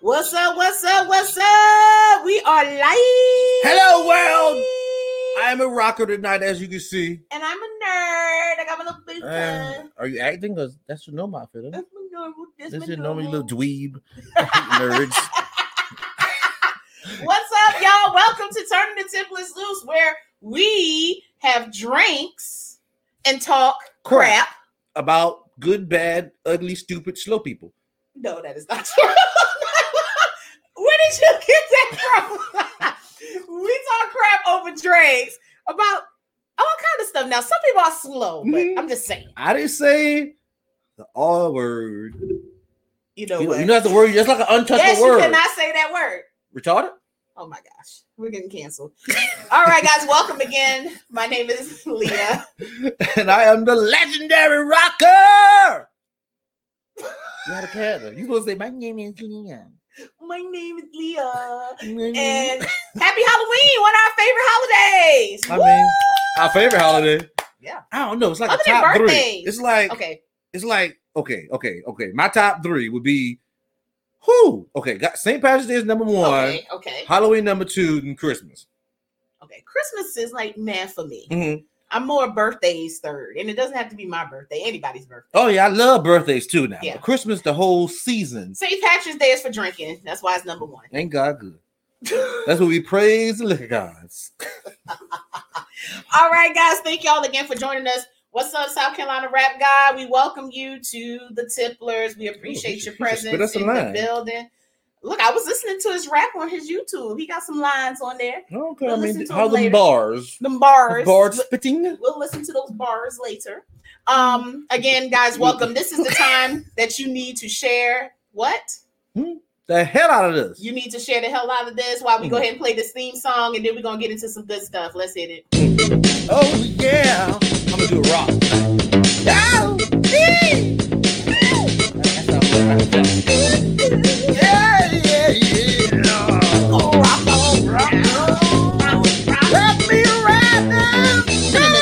What's up? What's up? What's up? We are live. Hello, world. I am a rocker tonight, as you can see. And I'm a nerd. I got my little boots Uh, are you acting? Because that's your normal outfit. That's my normal. That's This is your normal little dweeb nerds. What's up, y'all? Welcome to Turning the Tipplers Loose, where we have drinks and talk crap. About good, bad, ugly, stupid, slow people. No, that is not true. Where did you get that from? we talk crap over drinks about all kind of stuff. Now, some people are slow, but Mhm. I'm just saying. I didn't say the R word. You know You what? you know that's the word. That's like an untouchable word. yes, you cannot say that word. Retarded? Oh my gosh, we're getting canceled. All right, guys, welcome again. My name is Leah. and I am the legendary rocker. You had a cat. though. You gonna say my name is Leon. My name is Leah. And And happy Halloween, one of our favorite holidays. I mean, our favorite holiday. Yeah. I don't know. It's like Other a than top three. It's like okay, it's like okay, okay, okay. My top three would be who? Okay, got St. Patrick's Day is number one, okay, okay, Halloween number two, and Christmas. okay. Christmas is like man for me. Mhm. I'm more birthdays third, and it doesn't have to be my birthday, anybody's birthday. Oh yeah, I love birthdays too now. Yeah. Christmas the whole season. St. Patrick's Day is for drinking. That's why it's number one. Ain't God good. That's what we praise the liquor gods. All right, guys. Thank y'all again for joining us. What's up, South Carolina Rap Guy? We welcome you to the Tipplers. We oh, appreciate he your presence in the building. Look, I was listening to his rap on his YouTube. He got some lines on there. Okay, We'll I mean how them later. bars. Them bars. Bars spitting. We'll listen to those bars later. Um, again, guys, welcome. This is the time that you need to share what? The hell out of this. You need to share the hell out of this while we go Mhm. ahead and play this theme song, and then we're gonna get into some good stuff. Let's hit it. Oh yeah. I'm gonna do a rock. Oh. Yeah,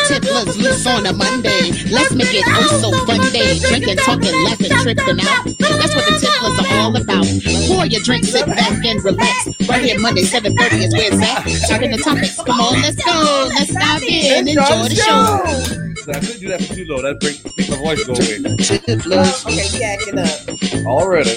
tipplers loose on a Monday. Let's make it oh so fun day. Drinking, talking, laughing, tripping out. That's what the tipplers are all about. Pour your drink, sit back and relax. Right here, Monday, 7:30 is where it's at. Talking the topics. Come on, let's go. Let's dive in. Enjoy the show. I couldn't do that for too low. That break make my voice go away Tipplers, Okay, we acting up. already.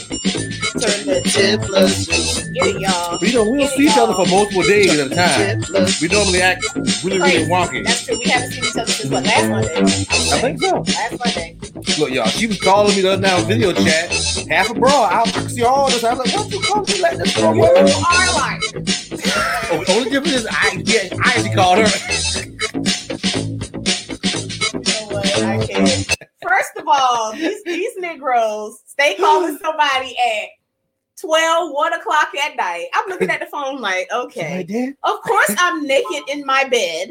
Turn the tipplers, Get it, y'all. We don't we don't see each other for multiple days at a time. tipplers. We normally act really really Crazy. wonky. That's true. We haven't seen each other since what last Monday. I, would I say. think so. last Monday. Look, y'all, she was calling me the other night on video chat. Half a bra. I I see all this. I was like, what you calling me like this for? You are like. Oh, the only difference is I yeah, I actually called her. First of all, these, these Negroes, they calling somebody at 12, 1 o'clock at night. I'm looking at the phone like, okay. Of course, I'm naked in my bed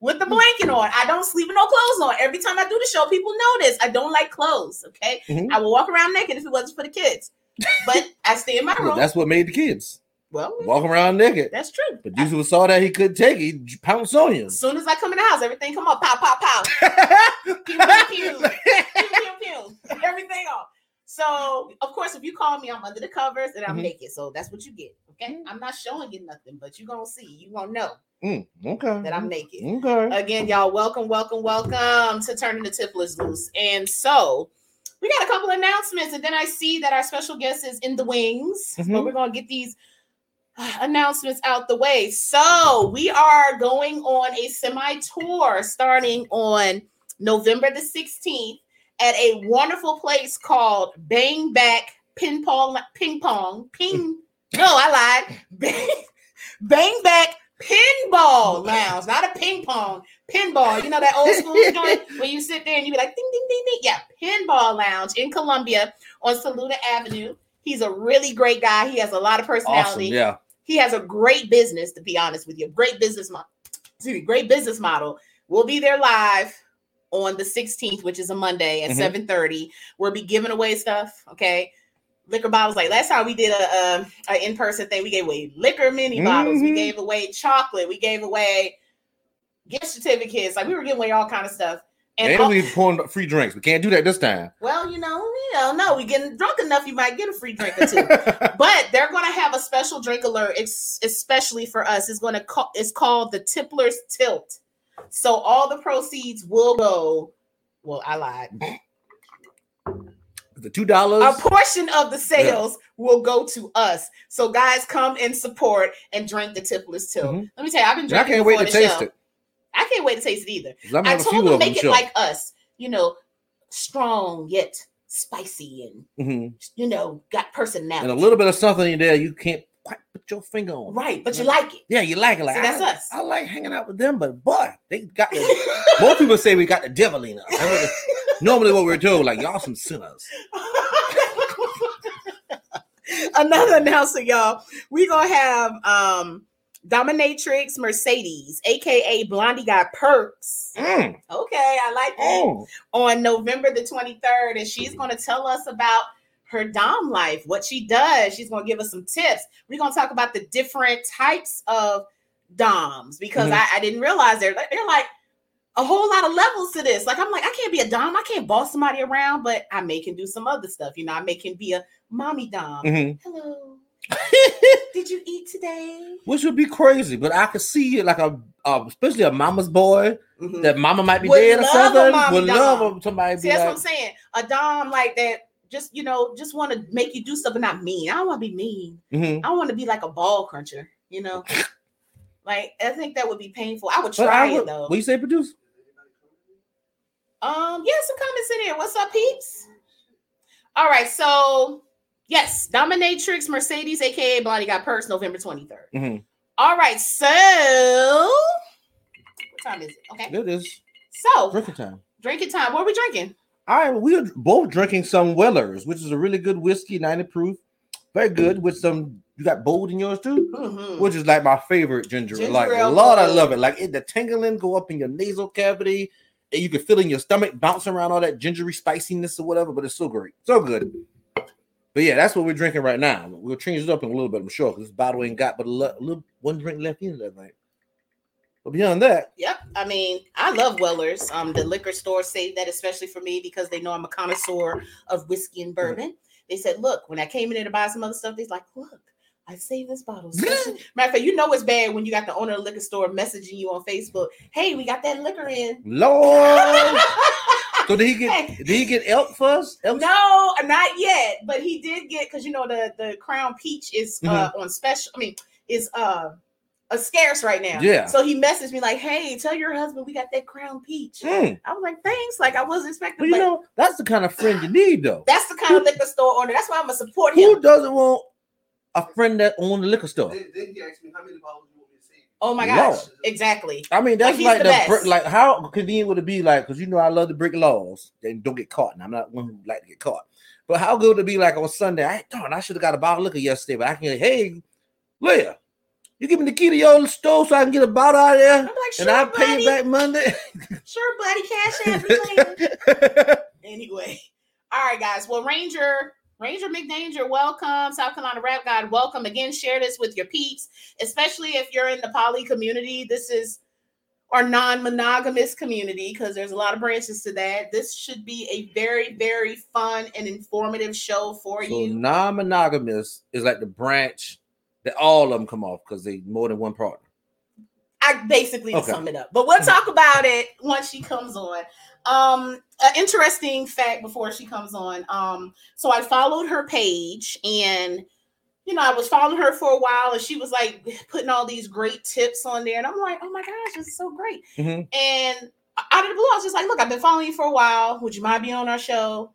with the blanket on. I don't sleep with no clothes on. Every time I do the show, people know this. I don't like clothes. Okay. Mhm. I will walk around naked if it wasn't for the kids. But I stay in my room. that's what made the kids well, walking around naked. that's true. But was saw that he couldn't take it, he pounced on you. As soon as I come in the house, everything come up, pow, pow, pow, pew, pew, pew, pew, pew, pew, everything off. So, of course, if you call me, I'm under the covers and I'm Mhm. naked. So that's what you get. Okay, I'm not showing you nothing, but you're gonna see. You gonna know Mm, okay. that I'm naked. Okay. Again, y'all, welcome, welcome, welcome to Turning the Tipplers Loose. And so we got a couple announcements, and then I see that our special guest is in the wings. But Mhm. we're gonna get these announcements out the way. So we are going on a semi-tour starting on November the 16th at a wonderful place called Bang Back Ping Pong Ping Pong Ping. Hmm. No, I lied. Bang, Bang Back Pinball Lounge, not a ping pong. Pinball. You know that old school joint where you sit there and you be like ding ding ding ding. Yeah, Pinball Lounge in Columbia on Saluda Avenue. He's a really great guy. He has a lot of Awesome. personality. Yeah. He has a great business, to be honest with you. Great business model. Excuse me, great business model. We'll be there live on the 16th, which is a Monday at Mhm. 7:30. We'll be giving away stuff. Okay. Liquor bottles. Like last time we did a, a, a in-person thing, we gave away liquor mini bottles, we Mhm. gave away chocolate, we gave away gift certificates. Like we were giving away all kind of stuff. And And we pouring free drinks. We can't do that this time. well, you know, you know, no, we getting drunk enough, you might get a free drink or two. but they're going to have a special drink alert, especially for us. It's going to call. It's called the Tippler's Tilt. So all the proceeds will go. Well, I lied. the two dollars. A portion of the sales will go to us. So guys, come and support and drink the Tippler's Tilt. Mhm. Let me tell you, I've been I drinking. can't wait to taste show. it. I can't wait to taste it either. I told them of them. make it sure. like us, you know, strong yet spicy and Mhm. you know got personality. and a little bit of something in there you can't quite put your finger on. right, but you like it. Yeah, you like it. Like See, that's I, us. I like hanging out with them, but boy, they got the, more people say we got the devil in us. Normally, what we're told, like y'all some sinners. Another announcement, y'all. We're gonna have um Dominatrix Mercedes, aka Blondie Got Perks. Mm, Okay, I like that. mm. On November the 23rd, and she's gonna tell us about her Dom life, what she does. She's gonna give us some tips. We're gonna talk about the different types of Doms because Mhm. I, I didn't realize they're they're like a whole lot of levels to this. Like I'm like, I can't be a Dom, I can't boss somebody around, but I may can do some other stuff. You know, I may can be a mommy Dom. Mhm. Hello. Did you eat today? Which would be crazy, but I could see it like a, uh, especially a mama's boy Mhm. that mama might be Would dead or something. Would dom. love somebody See, that's like, what I'm saying. A Dom like that, just you know, just want to make you do stuff, but not mean. I don't want to be mean. mhm. I want to be like a ball cruncher, you know. like I think that would be painful. I would try I would, it though. What you say, produce? Um, yeah, some comments in here. What's up, peeps? All right, so yes, Dominatrix Mercedes, aka Blondie got perks, November 23rd. Mhm. All right, so what time is it? Okay, It is so drinking time. drinking time. What are we drinking? All right, we are both drinking some Wellers, which is a really good whiskey, 90 proof. Very good with some. You got bold in yours too, Mhm. which is like my favorite ginger. Ginger like ale Lord, I love it. Like it, the tingling go up in your nasal cavity, and you can feel in your stomach bouncing around all that gingery spiciness or whatever. But it's so great, so good. But yeah, that's what we're drinking right now. We'll change it up in a little bit, I'm sure, because this bottle ain't got but a little one drink left in it, I think. But beyond that, Yep. I mean, I love Wellers. Um, the liquor store saved that especially for me because they know I'm a connoisseur of whiskey and bourbon. They said, look, when I came in there to buy some other stuff, they's like, look, I saved this bottle. especially-" Matter of fact, you know it's bad when you got the owner of the liquor store messaging you on Facebook. Hey, we got that liquor in. Lord. so did he get did he get elk first? Elk? no, not yet, but he did get because you know the the Crown Peach is uh, Mm-hmm. on special. I mean, is uh a scarce right now. Yeah. So he messaged me like, "Hey, tell your husband we got that Crown Peach." Mm. I was like, "Thanks." Like I wasn't expecting. But you but know, that's the kind of friend you need, though. that's the kind of liquor store owner. That's why I'm gonna support Who him. Who doesn't want a friend that owns the liquor store? Then, then he asked me how many bottles Oh my gosh, exactly. I mean, that's he's like the the, like how convenient would it be? Like, because you know I love to break laws and don't get caught, and I'm not one who like to get caught. But how good would it be like on Sunday? I darn, I should have got a bottle of liquor yesterday, but I can. Hey, Leah, you give me the key to your store so I can get a bottle out of there, I'm like, and I'll pay you back Monday. Sure, buddy. Cash later. anyway, all right, guys. Well, Ranger. Ranger McDanger, welcome. South Carolina Rap God, welcome. Again, share this with your peeps, especially if you're in the poly community. This is our non-monogamous community because there's a lot of branches to that. This should be a very, very fun and informative show for so you. non-monogamous is like the branch that all of them come off because they more than one partner. I basically Okay. sum it up, but we'll mm-hmm. talk about it once she comes on. Um, an interesting fact before she comes on. Um, so I followed her page and you know, I was following her for a while and she was like putting all these great tips on there. And I'm like, oh my gosh, this is so great. Mhm. And out of the blue, I was just like, look, I've been following you for a while. Would you mind being on our show?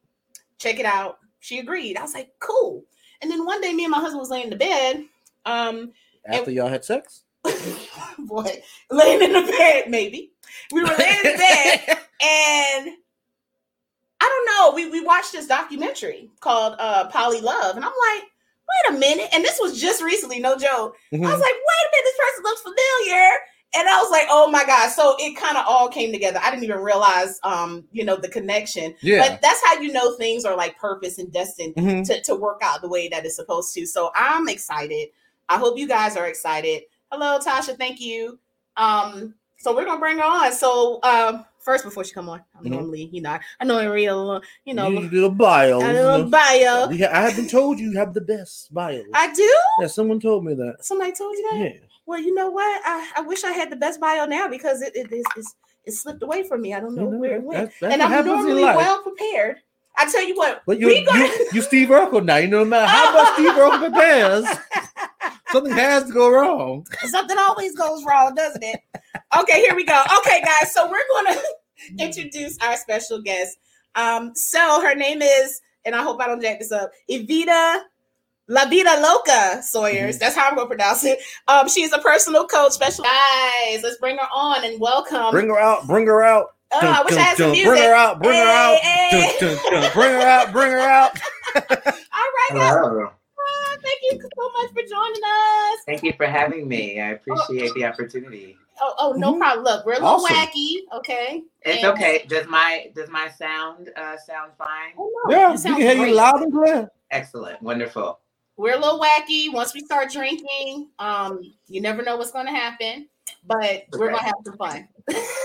Check it out. She agreed. I was like, cool. And then one day, me and my husband was laying in the bed. Um, After y'all had sex, boy, laying in the bed, maybe. We were laying in the bed and I don't know. We we watched this documentary called uh Poly Love, and I'm like, wait a minute. And this was just recently, no joke. I Mhm. was like, wait a minute, this person looks familiar. And I was like, oh my God. So it kind of all came together. I didn't even realize um, you know, the connection. yeah. But that's how you know things are like purpose and destined Mhm. to, to work out the way that it's supposed to. So I'm excited. I hope you guys are excited. Hello, Tasha. Thank you. Um, so we're gonna bring her on. So um, first before she come on. I'm Mhm. normally, you know, I, I know I read a little, you know, you a bio. a little bio. We ha- I have been told you have the best bio. I do. yeah, someone told me that. Somebody told you that. Yeah. Well, you know what? I, I wish I had the best bio now because it it is it's, it slipped away from me. I don't know You know, where it went, and I'm normally well prepared. I tell you what, But you, we gonna- you, you Steve Urkel now. You know, no matter how much Steve Urkel prepares, something has to go wrong. Something always goes wrong, doesn't it? Okay, here we go. Okay, guys, so we're going to introduce our special guest. Um, so her name is, and I hope I don't jack this up, Evita Lavitaloca Sawyers. That's how I'm going to pronounce it. Um, she's a personal coach, special guys. Let's bring her on and welcome. Bring her out. Bring her out. oh, I wish I had some music. Bring her out. Bring her out. Hey, Dun, dun, dun. Bring her out. Bring her out. All right, guys. Hello. Thank you so much for joining us. Thank you for having me. I appreciate the opportunity. Oh, oh no Mhm. problem. Look, we're a little Awesome. wacky, okay? It's And- okay. Does my does my sound uh, sound fine? Oh, no, Yeah, you can hear great. you loud and clear. Excellent. Wonderful. we're a little wacky. Once we start drinking, um, you never know what's going to happen, but we're going to have some fun.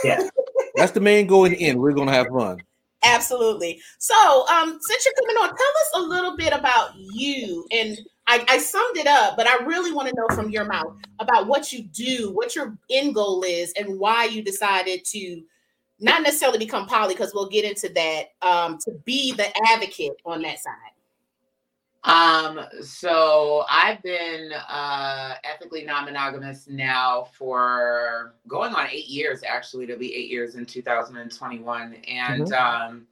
yeah. That's the main goal in the end. We're gonna have fun. Absolutely. So, um, since you're coming on, tell us a little bit about you. And I, I summed it up, but I really want to know from your mouth about what you do, what your end goal is, and why you decided to not necessarily become poly, because we'll get into that, um, to be the advocate on that side. Um, so I've been uh ethically non-monogamous now for going on eight years, actually, it'll be eight years in 2021. And um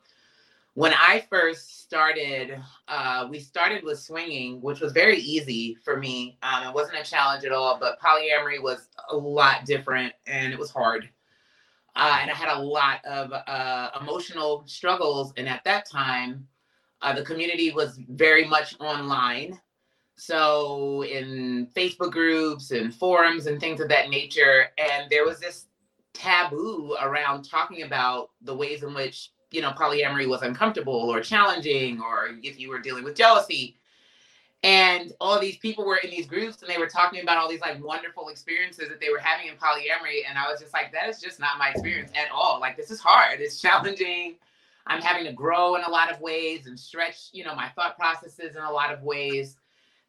when I first started, uh, we started with swinging, which was very easy for me. Um, it wasn't a challenge at all, but polyamory was a lot different and it was hard. Uh, and I had a lot of uh, emotional struggles. And at that time, uh, the community was very much online. So in Facebook groups and forums and things of that nature. And there was this taboo around talking about the ways in which, you know, polyamory was uncomfortable or challenging, or if you were dealing with jealousy. And all these people were in these groups and they were talking about all these like wonderful experiences that they were having in polyamory. And I was just like, that is just not my experience at all. Like, this is hard, it's challenging. I'm having to grow in a lot of ways and stretch, you know, my thought processes in a lot of ways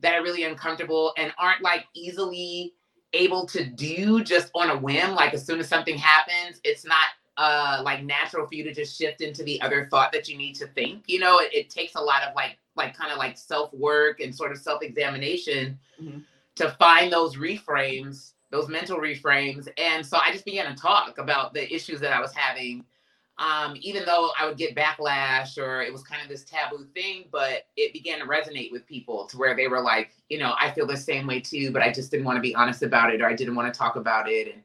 that are really uncomfortable and aren't like easily able to do just on a whim. Like as soon as something happens, it's not uh like natural for you to just shift into the other thought that you need to think. You know, it, it takes a lot of like like kind of like self work and sort of self examination Mhm. to find those reframes, those mental reframes. And so I just began to talk about the issues that I was having um, even though I would get backlash or it was kind of this taboo thing, but it began to resonate with people to where they were like, you know, I feel the same way too, but I just didn't want to be honest about it or I didn't want to talk about it. And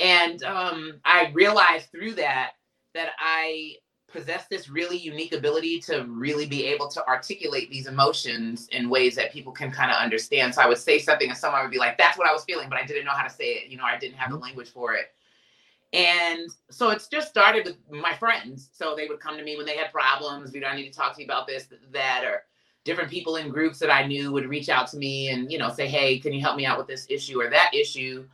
and um, I realized through that that I possess this really unique ability to really be able to articulate these emotions in ways that people can kind of understand. So I would say something and someone would be like, that's what I was feeling, but I didn't know how to say it. You know, I didn't have the language for it. And so it's just started with my friends. So they would come to me when they had problems. You know, I need to talk to you about this, that, or different people in groups that I knew would reach out to me and, you know, say, hey, can you help me out with this issue or that issue?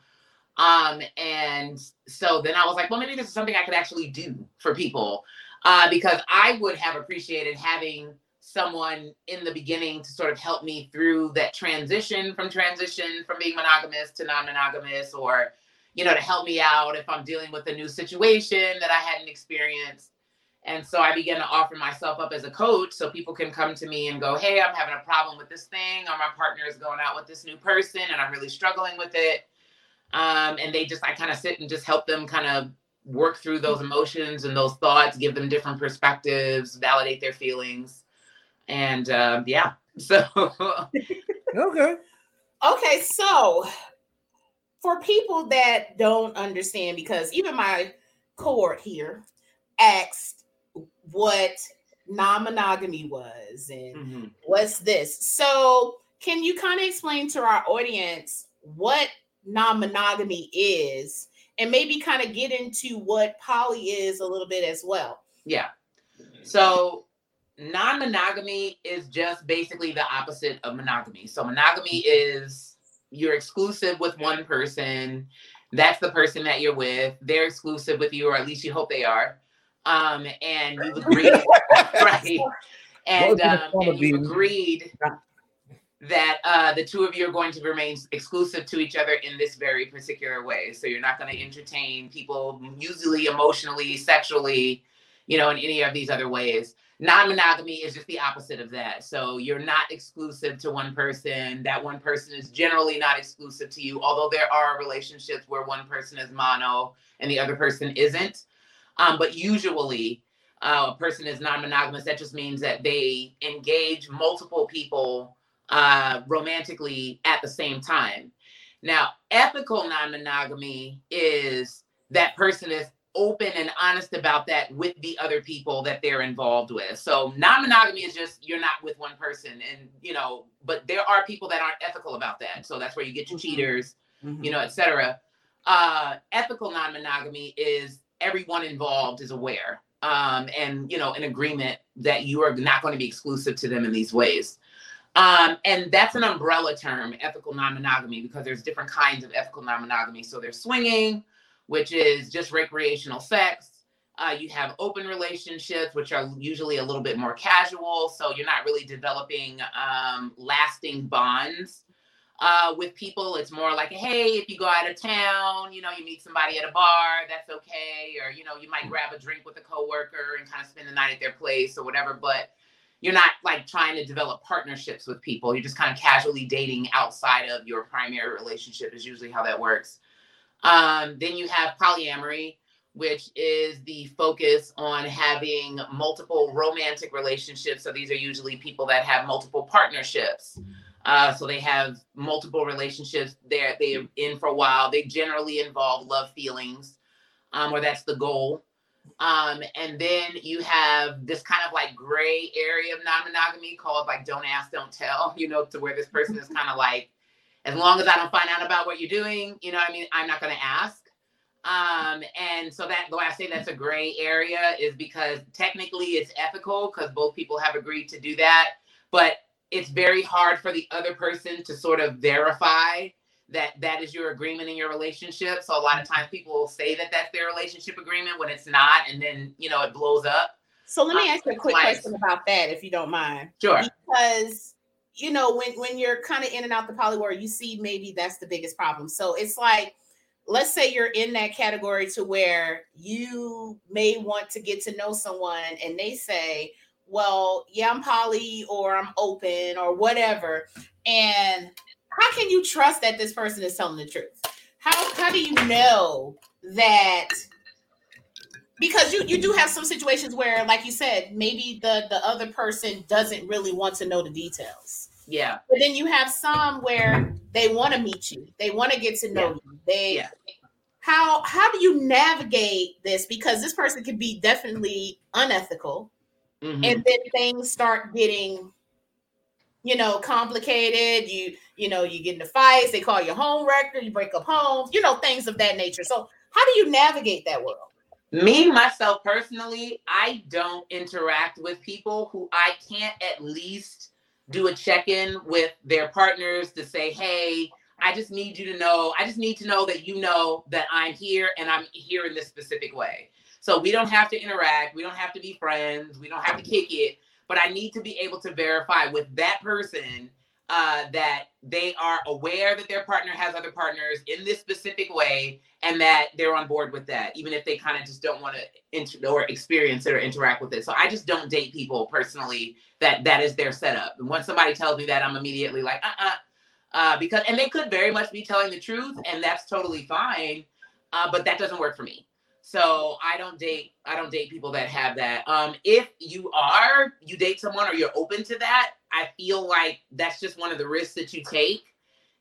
Um, and so then I was like, well, maybe this is something I could actually do for people. Uh, because I would have appreciated having someone in the beginning to sort of help me through that transition from transition from being monogamous to non-monogamous or you know, to help me out if I'm dealing with a new situation that I hadn't experienced. And so I began to offer myself up as a coach so people can come to me and go, Hey, I'm having a problem with this thing, or my partner is going out with this new person and I'm really struggling with it. Um, and they just, I kind of sit and just help them kind of work through those emotions and those thoughts, give them different perspectives, validate their feelings. And uh, yeah, so Okay. Okay, so for people that don't understand, because even my cohort here asked what non-monogamy was and Mhm. what's this. So can you kind of explain to our audience what non-monogamy is and maybe kind of get into what poly is a little bit as well? Yeah. So non-monogamy is just basically the opposite of monogamy. So monogamy is you're exclusive with one person That's the person that you're with. They're exclusive with you, or at least you hope they are. Um, and you've agreed, right? And, um, and you've agreed that uh, the two of you are going to remain exclusive to each other in this very particular way. So you're not going to entertain people, usually emotionally, sexually, you know, in any of these other ways. Non monogamy is just the opposite of that. So you're not exclusive to one person. That one person is generally not exclusive to you, although there are relationships where one person is mono and the other person isn't. Um, but usually, uh, a person is non monogamous. That just means that they engage multiple people uh, romantically at the same time. Now, ethical non monogamy is that person is open and honest about that with the other people that they're involved with. So non-monogamy is just you're not with one person and you know, but there are people that aren't ethical about that. So that's where you get your mm-hmm. cheaters, mm-hmm. you know, etc. Uh ethical non-monogamy is everyone involved is aware um and you know an agreement that you are not going to be exclusive to them in these ways. Um, and that's an umbrella term, ethical non-monogamy, because there's different kinds of ethical non-monogamy. So there's swinging, which is just recreational sex. Uh, you have open relationships, which are usually a little bit more casual. So you're not really developing um, lasting bonds uh, with people. It's more like, hey, if you go out of town, you know, you meet somebody at a bar, that's okay. Or, you know, you might grab a drink with a coworker and kind of spend the night at their place or whatever. But you're not like trying to develop partnerships with people. You're just kind of casually dating outside of your primary relationship, is usually how that works. Um, then you have polyamory, which is the focus on having multiple romantic relationships. So these are usually people that have multiple partnerships. Uh, so they have multiple relationships. They're they're in for a while. They generally involve love feelings, um, or that's the goal. Um, and then you have this kind of like gray area of non-monogamy called like don't ask, don't tell, you know, to where this person is kind of like as long as I don't find out about what you're doing, you know I mean? I'm not going to ask. Um, and so that the way I say that's a gray area is because technically it's ethical because both people have agreed to do that, but it's very hard for the other person to sort of verify that that is your agreement in your relationship. So a lot of times people will say that that's their relationship agreement when it's not, and then you know it blows up. So let me um, ask you a quick question about that, if you don't mind. Sure. Because you know, when when you're kind of in and out the poly world, you see maybe that's the biggest problem. So it's like, let's say you're in that category to where you may want to get to know someone, and they say, "Well, yeah, I'm poly, or I'm open, or whatever," and how can you trust that this person is telling the truth? How how do you know that because you you do have some situations where like you said maybe the the other person doesn't really want to know the details yeah but then you have some where they want to meet you they want to get to know yeah. you they yeah. how how do you navigate this because this person can be definitely unethical mm-hmm. and then things start getting you know complicated you you know you get into fights they call you home wrecker you break up homes you know things of that nature. So how do you navigate that world? Me myself personally i don't interact with people who i can't at least do a check-in with their partners to say hey i just need you to know i just need to know that you know that i'm here and i'm here in this specific way. So we don't have to interact we don't have to be friends we don't have to kick it but i need to be able to verify with that person uh, that they are aware that their partner has other partners in this specific way and that they're on board with that, even if they kind of just don't want to inter- or experience it or interact with it. So I just don't date people personally that that is their setup. And once somebody tells me that, I'm immediately like, uh-uh. Uh, because and they could very much be telling the truth, and that's totally fine. Uh, but that doesn't work for me. So I don't date I don't date people that have that. Um, if you are you date someone or you're open to that, I feel like that's just one of the risks that you take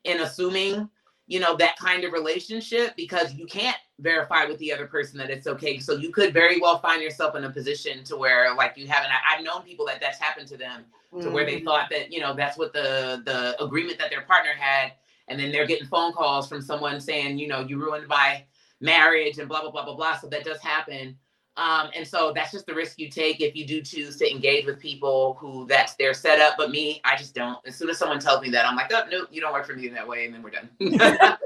in assuming you know that kind of relationship because you can't verify with the other person that it's okay so you could very well find yourself in a position to where like you haven't i've known people that that's happened to them to mm-hmm. where they mm. thought that you know that's what the the agreement that their partner had and then they're getting phone calls from someone saying you know you ruined my marriage and blah blah blah blah blah so that does happen um, and so that's just the risk you take if you do choose to engage with people who that's their setup. But me, I just don't. As soon as someone tells me that, I'm like, oh, no, you don't work for me in that way. And then we're done.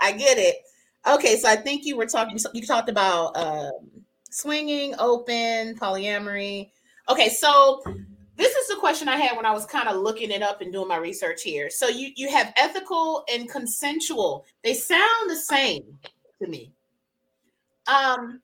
I get it. Okay, so I think you were talking. You talked about um, swinging, open, polyamory. Okay, so this is the question I had when I was kind of looking it up and doing my research here. So you you have ethical and consensual. They sound the same to me. Um,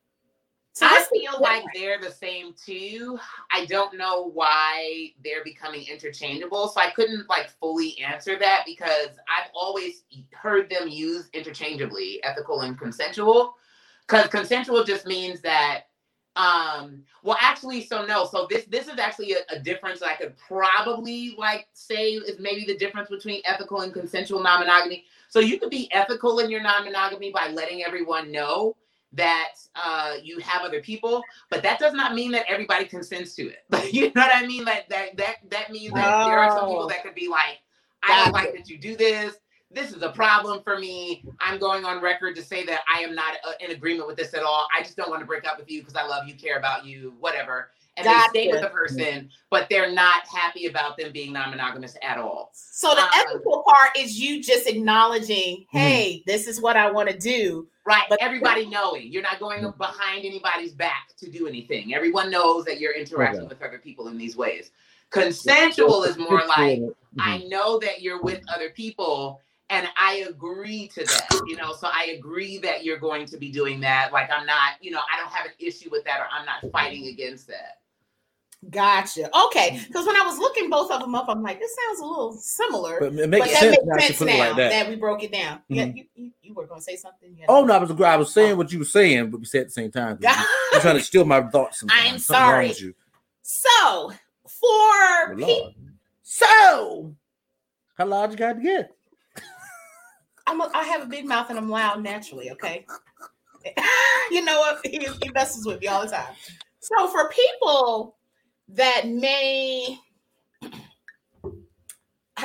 so I feel like they're the same too. I don't know why they're becoming interchangeable. So I couldn't like fully answer that because I've always heard them used interchangeably, ethical and consensual. Because consensual just means that um well actually so no so this this is actually a, a difference that i could probably like say is maybe the difference between ethical and consensual non-monogamy so you could be ethical in your non-monogamy by letting everyone know that uh, you have other people, but that does not mean that everybody consents to it. you know what I mean? Like that that that means that there are some people Oh. that could be like, I don't like that you do this. This is a problem for me. I'm going on record to say that I am not uh, in agreement with this at all. I just don't want to break up with you because I love you, care about you, whatever. And they stay with the person, but they're not happy about them being non-monogamous at all. So the Um, ethical part is you just acknowledging, Mhm. hey, this is what I want to do. Right. But- Everybody knowing you're not going behind anybody's back to do anything. Everyone knows that you're interacting Okay. with other people in these ways. Consensual is more like. I know that you're with other people and I agree to that. You know, so I agree that you're going to be doing that. Like I'm not, you know, I don't have an issue with that or I'm not fighting against that. Gotcha. Okay. Because when I was looking both of them up, I'm like, this sounds a little similar. But it But makes that sense makes now sense now like that. that. we broke it down. Yeah, Mhm. you, you, you were going to say something? You Oh no, I was I was saying what you were saying, but we said at the same time. God. You're trying to steal my thoughts. Sometimes. I'm Something wrong sorry. with you. So for Good people, So, how large you got to get? I'm a, I have a big mouth and I'm loud naturally. Okay. you know what? He, he messes with me all the time. So for people that may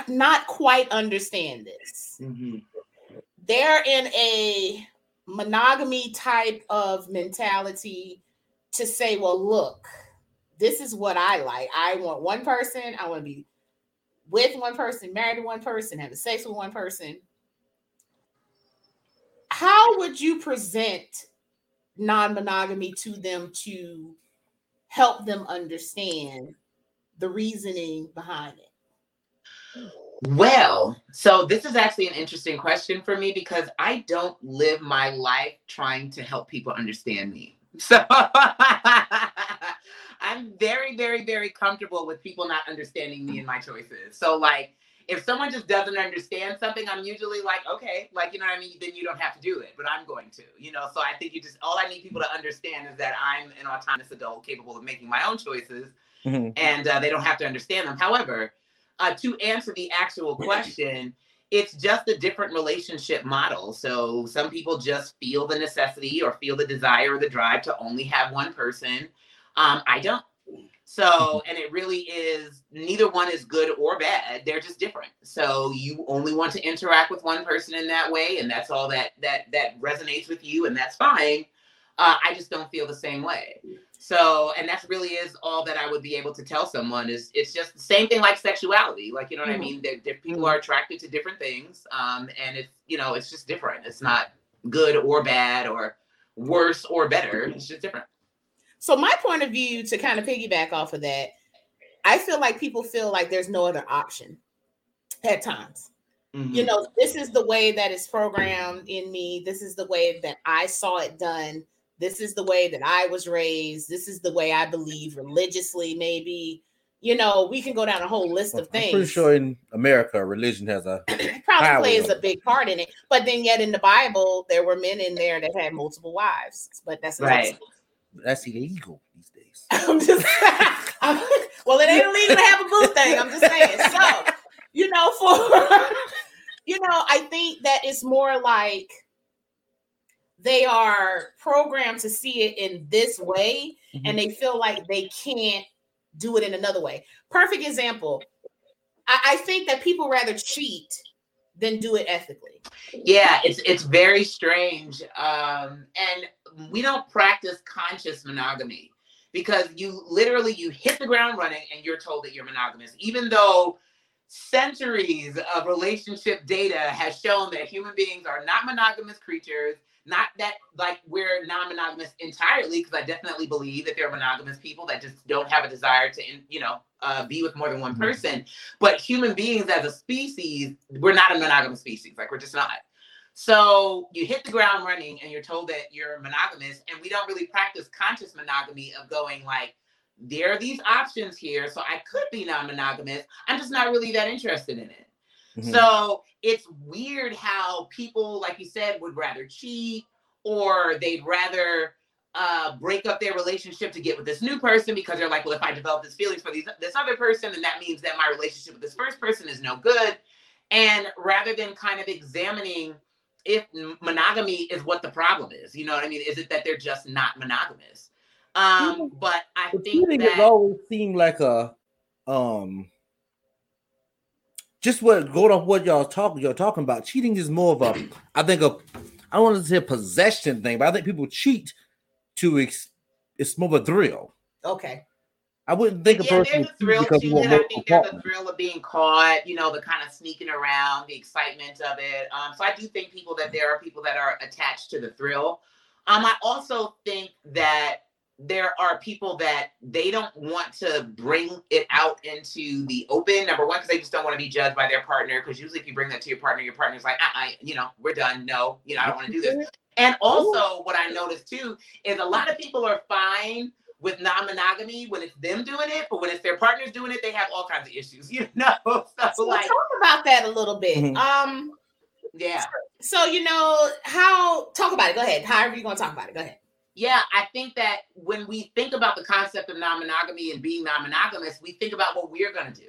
not quite understand this, mm-hmm. they're in a monogamy type of mentality to say, well, look, this is what I like. I want one person. I want to be with one person, married to one person, having sex with one person. How would you present non monogamy to them to help them understand the reasoning behind it? Well, so this is actually an interesting question for me because I don't live my life trying to help people understand me. So I'm very, very, very comfortable with people not understanding me and my choices. So, like, if someone just doesn't understand something, I'm usually like, okay, like, you know what I mean? Then you don't have to do it, but I'm going to, you know? So I think you just, all I need people to understand is that I'm an autonomous adult capable of making my own choices Mhm. and uh, they don't have to understand them. However, uh, to answer the actual question, it's just a different relationship model. So some people just feel the necessity or feel the desire or the drive to only have one person. Um, I don't. So, and it really is neither one is good or bad. They're just different. So you only want to interact with one person in that way, and that's all that that that resonates with you, and that's fine. Uh, I just don't feel the same way. So, and that's really is all that I would be able to tell someone is it's just the same thing like sexuality. Like, you know what I Mhm. mean? That that people are attracted to different things. Um, and it's, you know, it's just different. It's not good or bad or worse or better. It's just different. So my point of view to kind of piggyback off of that, I feel like people feel like there's no other option at times. Mm-hmm. You know, this is the way that is programmed in me. This is the way that I saw it done. This is the way that I was raised. This is the way I believe religiously, maybe. You know, we can go down a whole list of I'm things. pretty sure in America, religion has a probably power plays a big part in it. But then yet in the Bible, there were men in there that had multiple wives. But that's another Right. That's illegal these days. I'm just I'm, well, it ain't illegal to have a boo thing. I'm just saying. So, you know, for you know, I think that it's more like they are programmed to see it in this way, and they feel like they can't do it in another way. Perfect example. I, I think that people rather cheat than do it ethically. Yeah, it's it's very strange. Um, and we don't practice conscious monogamy because you literally you hit the ground running and you're told that you're monogamous, even though centuries of relationship data has shown that human beings are not monogamous creatures. Not that like we're non-monogamous entirely, because I definitely believe that there are monogamous people that just don't have a desire to, you know, uh, be with more than one person. But human beings as a species, we're not a monogamous species. Like we're just not. So you hit the ground running and you're told that you're monogamous, and we don't really practice conscious monogamy of going like, there are these options here, so I could be non-monogamous. I'm just not really that interested in it. Mhm. So it's weird how people, like you said, would rather cheat or they'd rather uh, break up their relationship to get with this new person because they're like, well, if I develop this feelings for these, this other person, then that means that my relationship with this first person is no good. And rather than kind of examining if monogamy is what the problem is, you know what I mean? Is it that they're just not monogamous? Um, but I But think cheating has always seemed like a um just what going off what y'all talking y'all talking about. Cheating is more of a I think a I don't want to say a possession thing, but I think people cheat to ex, it's more of a thrill. Okay. I wouldn't think a yeah, person there's a thrill because to it. I think there's a thrill of being caught, you know, the kind of sneaking around, the excitement of it. Um, so I do think people that there are people that are attached to the thrill. Um, I also think that there are people that they don't want to bring it out into the open. Number one, because they just don't want to be judged by their partner. Because usually, if you bring that to your partner, your partner's like, uh, uh you know, we're done. No, you know, I don't want to do this. And also, what I noticed too is a lot of people are fine with non-monogamy when it's them doing it, but when it's their partners doing it, they have all kinds of issues. You know, so So like, talk about that a little bit. Mhm. Um, yeah, so you know how talk about it. Go ahead. However you're gonna talk about it. Go ahead. yeah. I think that when we think about the concept of non-monogamy and being non-monogamous, we think about what we're gonna do.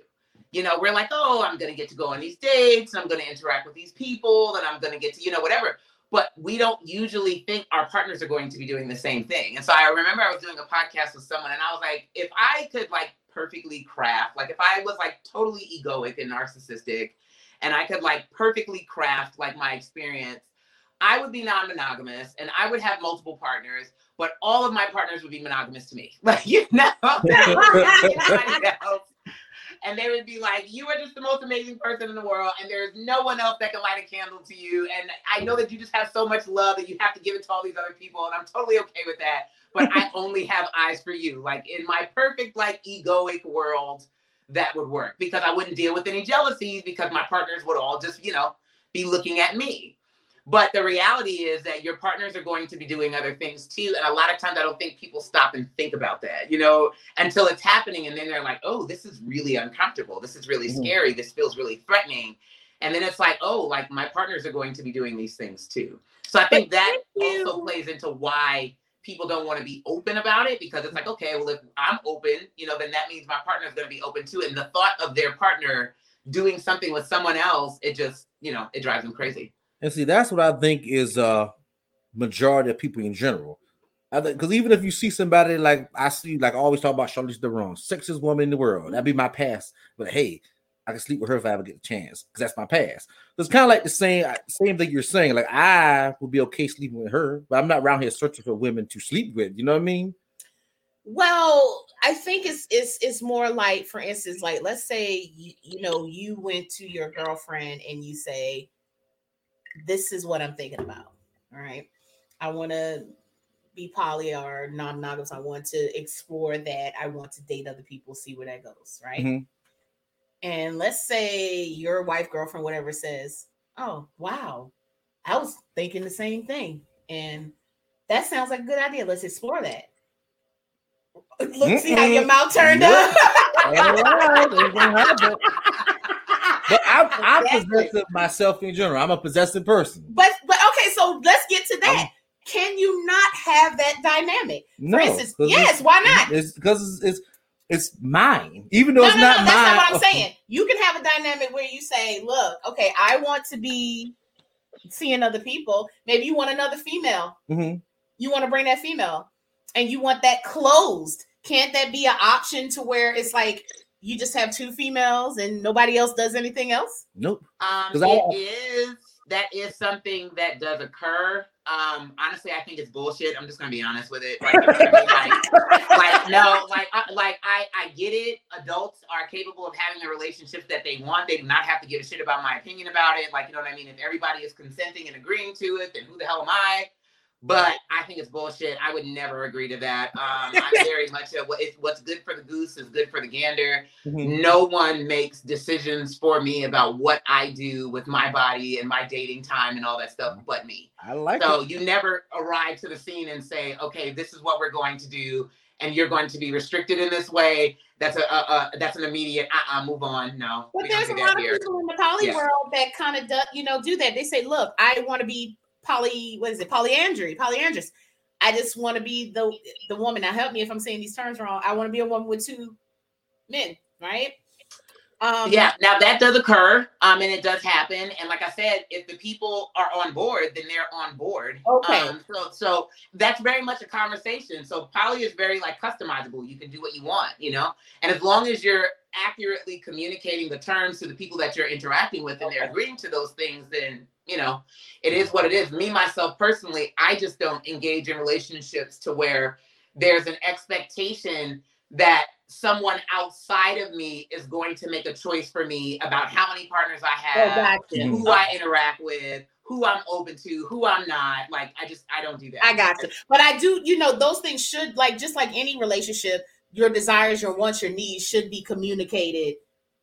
You know, we're like, oh, I'm gonna get to go on these dates, and I'm gonna interact with these people, and I'm gonna get to, you know, whatever. But we don't usually think our partners are going to be doing the same thing. And so I remember I was doing a podcast with someone, and I was like, if I could like perfectly craft, like if I was like totally egoic and narcissistic, and I could like perfectly craft like my experience, I would be non-monogamous and I would have multiple partners, but all of my partners would be monogamous to me. Like, you know. and they would be like, You are just the most amazing person in the world, and there's no one else that can light a candle to you. And I know that you just have so much love that you have to give it to all these other people, and I'm totally okay with that. But I only have eyes for you. Like in my perfect, like egoic world, that would work because I wouldn't deal with any jealousies because my partners would all just, you know, be looking at me. But the reality is that your partners are going to be doing other things too. And a lot of times I don't think people stop and think about that, you know, until it's happening. And then they're like, oh, this is really uncomfortable. This is really Mhm. scary. This feels really threatening. And then it's like, oh, like my partners are going to be doing these things too. So I think that also plays into why people don't want to be open about it because it's like, okay, well, if I'm open, you know, then that means my partner's going to be open too. And the thought of their partner doing something with someone else, it just, you know, it drives them crazy. And see, that's what I think is uh majority of people in general. Because even if you see somebody like I see, like I always talk about Charlize Theron, sexiest woman in the world, that'd be my past. But hey, I can sleep with her if I ever get a chance, because that's my past. So it's kind of like the same same thing you're saying. Like I would be okay sleeping with her, but I'm not around here searching for women to sleep with. You know what I mean? Well, I think it's it's it's more like, for instance, like let's say you, you know you went to your girlfriend and you say, "This is what I'm thinking about." All right, I want to be poly or non-monogamous. I want to explore that. I want to date other people, see where that goes. Right. Mhm. And let's say your wife, girlfriend, whatever says, "Oh, wow, I was thinking the same thing," and that sounds like a good idea. Let's explore that. Look, see how your mouth turned up. All right, ain't gonna happen. But I'm, I'm possessive myself in general. I'm a possessive person. But but okay, so let's get to that. Can you not have that dynamic? No, For instance, yes, why not? It's because it's, it's it's mine, even though No, it's no, no, not that's mine. not what I'm saying. You can have a dynamic where you say, look, okay, I want to be seeing other people. Maybe you want another female. Mhm. You want to bring that female and you want that closed. Can't that be an option to where it's like you just have two females and nobody else does anything else? Nope. Um, 'Cause I- it is that is something that does occur. Um, honestly, I think it's bullshit. I'm just gonna be honest with it. Like, like, like, no, like, I, like I, I get it. Adults are capable of having the relationships that they want. They do not have to give a shit about my opinion about it. Like, you know what I mean? If everybody is consenting and agreeing to it, then who the hell am I? But I think it's bullshit. I would never agree to that. Um, I'm very much a, what- it's, what's good for the goose is good for the gander Mhm. no one makes decisions for me about what I do with my body and my dating time and all that stuff but me. I like So it. you never arrive to the scene and say, okay, this is what we're going to do, and you're going to be restricted in this way. That's a, a, a that's an immediate uh-uh, move on. No, But there's a lot of here. people in the poly Yeah. world that kind of do, you know, do that. They say, "Look, I want to be poly. What is it? Polyandry, polyandrous. I just want to be the the woman. Now, help me if I'm saying these terms wrong. I want to be a woman with two men, right? Um, yeah, now that does occur, um, and it does happen. And like I said, if the people are on board, then they're on board. Okay. Um, so, so that's very much a conversation. So poly is very like customizable. You can do what you want, you know. And as long as you're accurately communicating the terms to the people that you're interacting with, and they're agreeing to those things, then you know, it is what it is. Me myself personally, I just don't engage in relationships to where there's an expectation that someone outside of me is going to make a choice for me about how many partners I Oh, have, gotcha. who mm-hmm. I interact with, who I'm open to, who I'm not. Like I just I don't do that. I got you. But I do, you know, those things should like just like any relationship, your desires, your wants, your needs should be communicated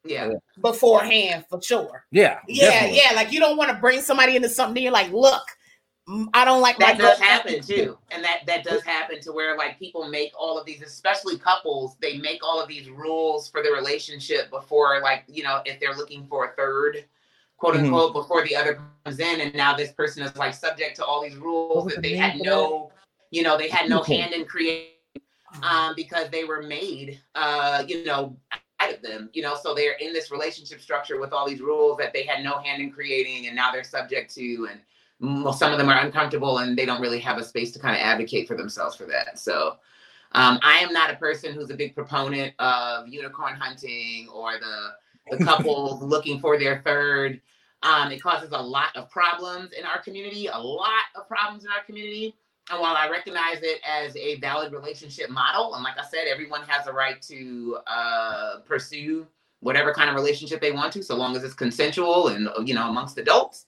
Yeah. beforehand for sure. Yeah. Yeah, definitely. yeah. Like you don't want to bring somebody into something. and You're like, look, I don't like That my does happen too. And that that does happen to where like people make all of these, especially couples, they make all of these rules for the relationship before like, you know, if they're looking for a third, quote Mhm. unquote, before the other comes in. And now this person is like subject to all these rules What that they name had no, you know, they had no Unicorn. hand in creating um, because they were made, uh, you know, out of them, you know, so they're in this relationship structure with all these rules that they had no hand in creating, and now they're subject to, and mm, some of them are uncomfortable, and they don't really have a space to kind of advocate for themselves for that. So, um, I am not a person who's a big proponent of unicorn hunting or the the couple looking for their third. Um, it causes a lot of problems in our community, a lot of problems in our community. And while I recognize it as a valid relationship model, and like I said, everyone has a right to uh, pursue whatever kind of relationship they want to, so long as it's consensual and you know amongst adults.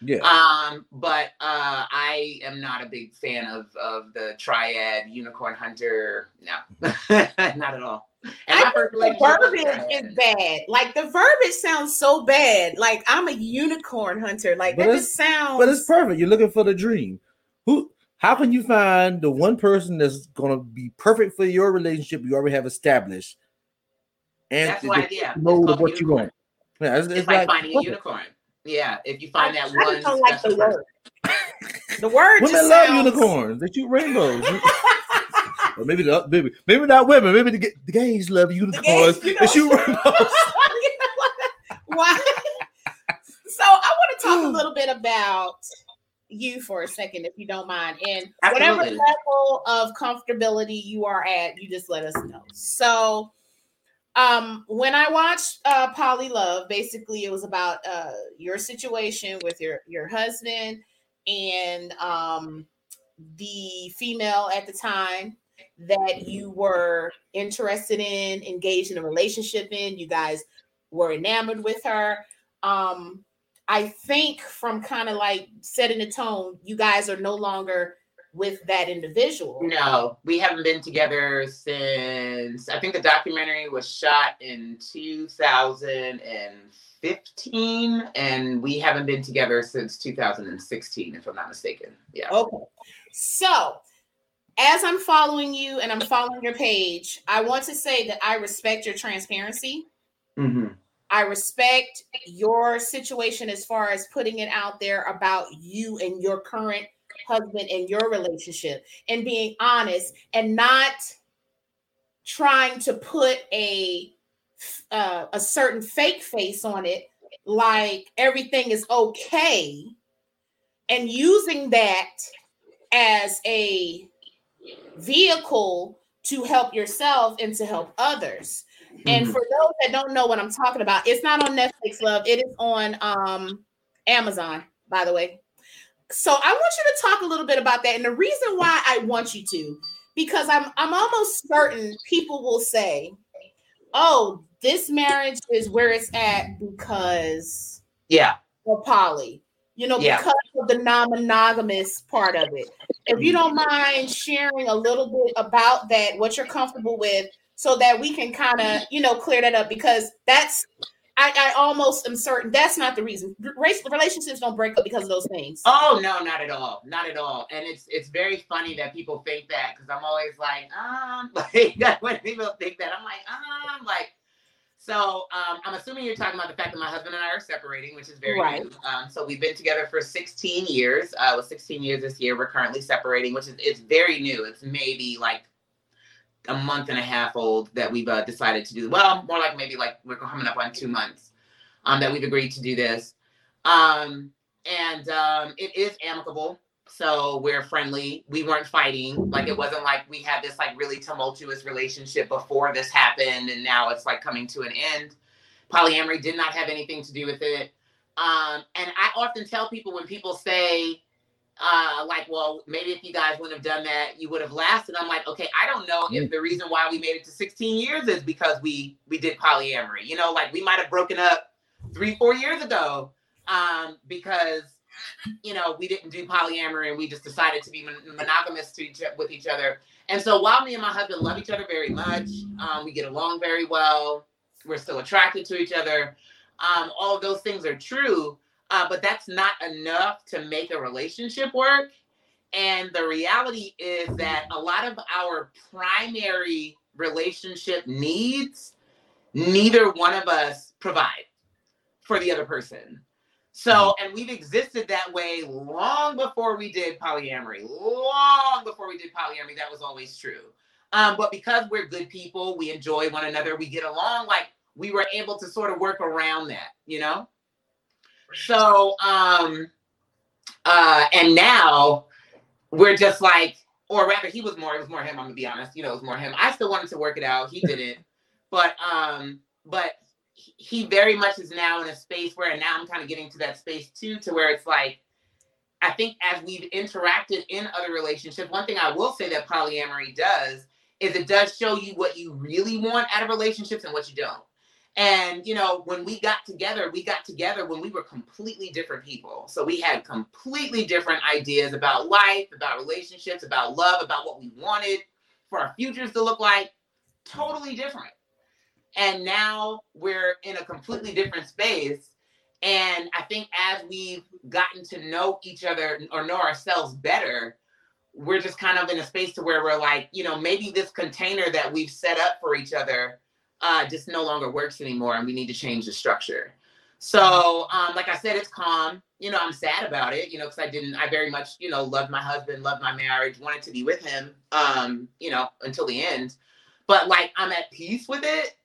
Yeah. Um, but uh, I am not a big fan of of the triad unicorn hunter. No, not at all. And I my first think the verbiage is bad. Like the verbiage sounds so bad. Like I'm a unicorn hunter. Like But that just sounds. But it's perfect. You're looking for the dream. Who? How can you find the one person that's going to be perfect for your relationship you already have established? And That's to why, get yeah. it's mode of called what you unicorn. want. Yeah, it's, It's, it's like, like finding a unicorn. Yeah, if you I, find that I one just don't like the special word. The word Women just love sounds- unicorns. They shoot rainbows. or maybe the maybe maybe not women. Maybe the, the gays love unicorns. you know- They shoot rainbows. Why? so I want to talk a little bit about you for a second, if you don't mind, and whatever level of comfortability you are at, you just let us know. So, um, when I watched uh, Polly Love, basically it was about uh, your situation with your your husband and um, the female at the time that you were interested in, engaged in a relationship in. You guys were enamored with her. Um, I think from kind of like setting the tone, you guys are no longer with that individual. No, we haven't been together since I think the documentary was shot in 2015, and we haven't been together since 2016, if I'm not mistaken. Yeah. Okay. So, as I'm following you and I'm following your page, I want to say that I respect your transparency. Mm-hmm. I respect your situation as far as putting it out there about you and your current husband and your relationship and being honest and not trying to put a uh, a certain fake face on it like everything is okay and using that as a vehicle to help yourself and to help others. And Mhm. for those that don't know what I'm talking about, it's not on Netflix, love. It is on um Amazon. by the way. So I want you to talk a little bit about that. And the reason why I want you to, because I'm I'm almost certain people will say, oh, this marriage is where it's at because Yeah. or poly, you know, Yeah. because of the non-monogamous part of it. If you don't mind sharing a little bit about that, what you're comfortable with, so that we can kind of, you know, clear that up because that's I, I almost am certain that's not the reason. Race relationships don't break up because of those things. Oh no, not at all, not at all. And it's it's very funny that people think that because I'm always like, um, like when people think that, I'm like, um, like. So um, I'm assuming you're talking about the fact that my husband and I are separating, which is very Right. new. Um, so we've been together for 16 years. Uh, it was 16 years this year. We're currently separating, which is it's very new. It's maybe like a month and a half old that we've uh, decided to do. Well, more like maybe like we're coming up on two months um, that we've agreed to do this. Um, and um, it is amicable. So we're friendly. We weren't fighting. Like it wasn't like we had this like really tumultuous relationship before this happened, and now it's like coming to an end. Polyamory did not have anything to do with it. Um, and I often tell people when people say, uh, like, well, maybe if you guys wouldn't have done that, you would have lasted. I'm like, okay, I don't know if the reason why we made it to 16 years is because we we did polyamory. You know, like we might have broken up three, four years ago um, because you know we didn't do polyamory and we just decided to be mon- monogamous to each with each other. And so while me and my husband love each other very much, um, we get along very well. We're still attracted to each other. Um, all of those things are true, uh, but that's not enough to make a relationship work. And the reality is that a lot of our primary relationship needs, neither one of us provide for the other person. So, and we've existed that way long before we did polyamory. Long before we did polyamory, that was always true. Um, but because we're good people, we enjoy one another, we get along, like we were able to sort of work around that, you know? So, um, uh, and now we're just like, or rather, he was more, it was more him, I'm gonna be honest, you know, it was more him. I still wanted to work it out, he didn't, but, um, but he- very much is now in a space where and now I'm kind of getting to that space too, to where it's like, I think as we've interacted in other relationships, one thing I will say that polyamory does is it does show you what you really want out of relationships and what you don't. And you know, when we got together, we got together when we were completely different people. So we had completely different ideas about life, about relationships, about love, about what we wanted for our futures to look like. Totally different. And now we're in a completely different space. And I think as we've gotten to know each other or know ourselves better, we're just kind of in a space to where we're like, you know, maybe this container that we've set up for each other uh, just no longer works anymore, and we need to change the structure. So, um, like I said, it's calm. You know, I'm sad about it. You know, because I didn't. I very much, you know, loved my husband, loved my marriage, wanted to be with him. Um, you know, until the end. But like, I'm at peace with it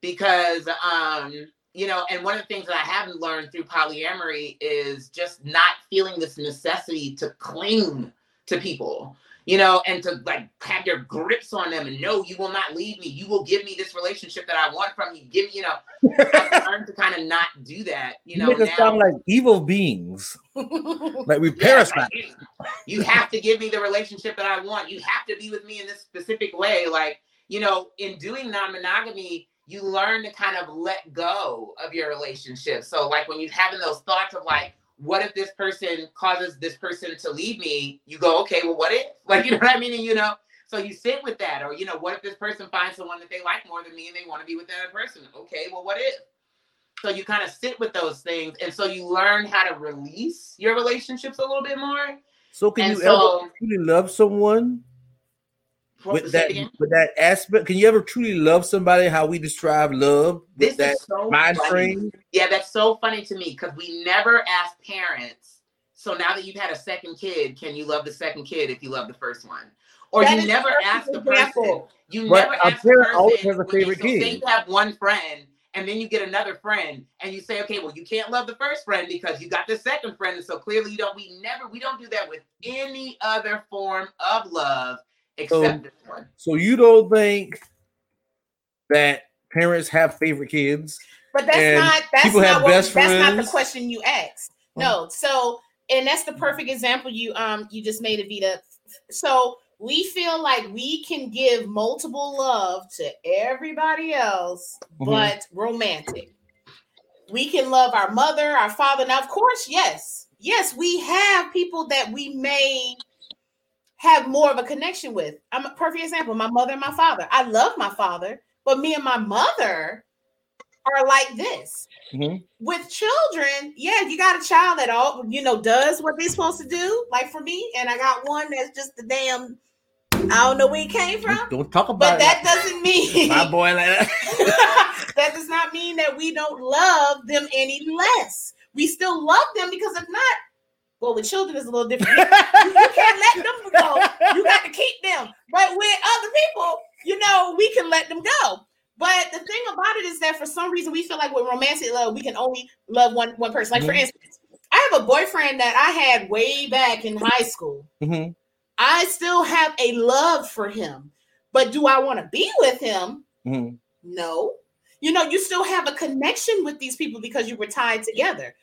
because, um, you know, and one of the things that I haven't learned through polyamory is just not feeling this necessity to cling to people you know, and to like have your grips on them and know you will not leave me. You will give me this relationship that I want from you. Give me, you know, I've learned to kind of not do that. You know, make now, sound like evil beings, like we Yeah, parasite. like, you have to give me the relationship that I want. You have to be with me in this specific way. Like, you know, in doing non-monogamy, you learn to kind of let go of your relationship. So, like when you're having those thoughts of like, what if this person causes this person to leave me? You go, okay, well, what if? Like, you know what I mean? And you know, so you sit with that, or you know, what if this person finds someone that they like more than me and they want to be with that person? Okay, well, what if? So you kind of sit with those things, and so you learn how to release your relationships a little bit more. So can And you so- ever truly love someone with that again. with that aspect? Can you ever truly love somebody how we describe love with This that is so mind funny. frame? Yeah, that's so funny to me because we never ask parents. So now that you've had a second kid, can you love the second kid if you love the first one? Or That you never ask the person. You But never ask the parent always person. has a when you- favorite so Say kid. you have one friend, and then you get another friend, and you say, okay, well, you can't love the first friend because you got the second friend, and so clearly you don't. We never, we don't do that with any other form of love except So- this one. So you don't think that parents have favorite kids? But that's And not that's people not have what, best that's not the question you asked. No. So and that's the perfect example you um you just made, Evita. So we feel like we can give multiple love to everybody else, Mhm. but romantic. We can love our mother, our father. Now, of course, yes, yes, we have people that we may have more of a connection with. I'm a perfect example. My mother and my father. I love my father, but me and my mother are like this. Mhm. With children, yeah, you got a child that all you know does what they're supposed to do, like for me, and I got one that's just the damn. I don't know where he came from, Don't talk about but it. But that doesn't mean my boy like that. that does not mean that we don't love them any less. We still love them because if not, well, with children is a little different. you can't let them go. You got to keep them. But with other people, you know, we can let them go. But the thing about it is that for some reason we feel like with romantic love, we can only love one one person. Like for Mhm. instance, I have a boyfriend that I had way back in high school. Mhm. I still have a love for him. But do I want to be with him? Mhm. No. You know, you still have a connection with these people because you were tied together.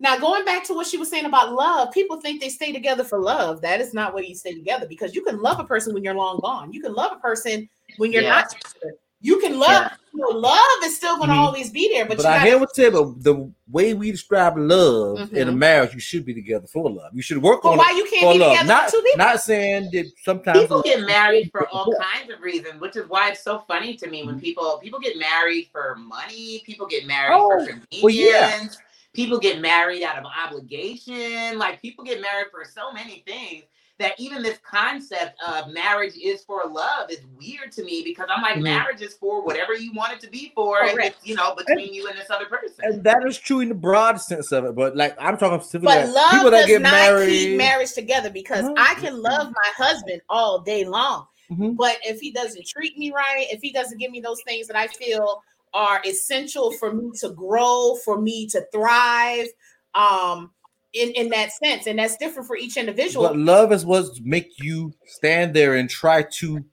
Now, going back to what she was saying about love, people think they stay together for love. That is not where you stay together because you can love a person when you're long gone. You can love a person when you're Yeah. not together. You can love, Yeah. you know, love is still going to Mhm. always be there, but, But you I hear what you say, but the way we describe love in a Mhm. marriage, you should be together for love. You should work but on why you can't for be love. together Not, with two people? not saying that sometimes people get married for all kinds of reasons, which is why it's so funny to me when people people get married for money, people get married Oh, for convenience, well, yeah. People get married out of obligation, like people get married for so many things that even this concept of marriage is for love is weird to me because I'm like Mhm. marriage is for whatever you want it to be for, and Correct. it's, you know, between you and this other person. and that is true in the broad sense of it. But like I'm talking specifically But like love people that does get not married. keep marriage together because Mhm. I can love my husband all day long. Mhm. But if he doesn't treat me right, if he doesn't give me those things that I feel are essential for me to grow, for me to thrive, um, in, in that sense, and that's different for each individual. But love is what make you stand there and try to.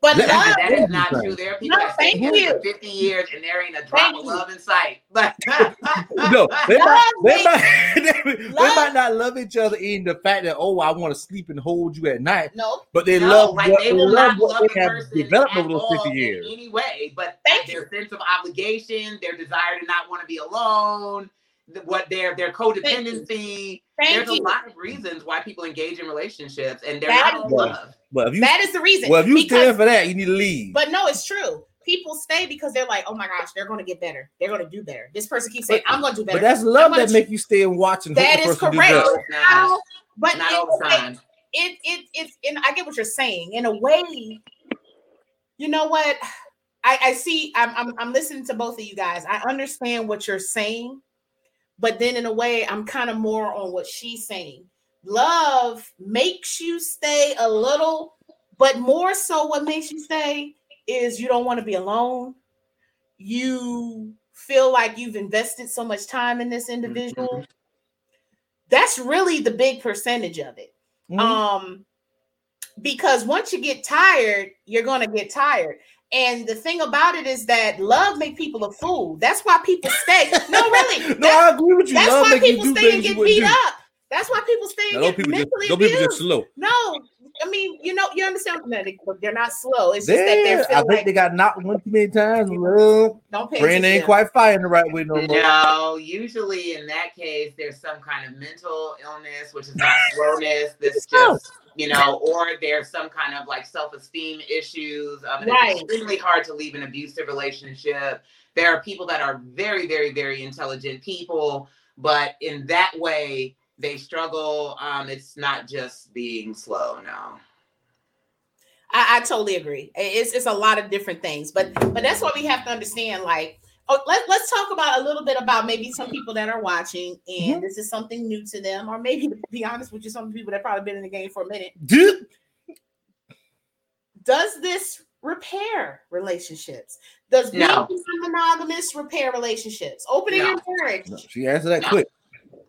But love- that is not true. There are people No, that thank together for 50 years and there ain't a drop Thank of you. love in sight. But No, they Love might, they might, they, they might not love each other in the fact that oh, I want to sleep and hold you at night, no, but they No, love like what they they will love not what love they have developed over those fifty years. any way, but Thank their sense of obligation, their desire to not want to be alone, the- what their their codependency. thank There's you. a lot of reasons why people engage in relationships, and they're That not all is- love. But if you, That is the reason. well, if you because, stand for that, you need to leave. but no, it's true. People stay because they're like, oh my gosh, they're going to get better. They're going to do better. This person keeps saying, I'm going to do better. But that's love that make you stay and watch and hope That the is person do correct. better. No, it's but Not all the a way- time. it it it's and I get what you're saying. In a way, you know what? I, I see I'm, I'm I'm listening to both of you guys. I understand what you're saying, but then in a way, I'm kind of more on what she's saying. Love makes you stay a little, but more so what makes you stay is you don't want to be alone. You feel like you've invested so much time in this individual. That's really the big percentage of it Mhm. um because once you get tired you're going to get tired and the thing about it is that love make people a fool that's why people stay no really no, I agree with you. that's love why make people do stay and get beat do. up that's why people stay Now, and those get people just, mentally those people abused just slow. no i mean you know you understand no, they- they're not slow it's just that They, they're I think like they got knocked one too many times. Well, don't pay brain ain't to quite firing the right way no more. No, usually in that case, there's some kind of mental illness, which is not slowness. This is just, you know, or there's some kind of like self-esteem issues. Um, Right. It's extremely hard to leave an abusive relationship. There are people that are very, very, very intelligent people, but in that way, they struggle. Um, it's not just being slow. No. I, I totally agree. It's it's a lot of different things, but but that's what we have to understand. Like, oh, let let's talk about a little bit about maybe some people that are watching, and Mhm. this is something new to them, or maybe to be honest with you, some people that probably been in the game for a minute. Dude, Does this repair relationships? Does being monogamous repair relationships? Opening No. your marriage. no, she answered that No. quick.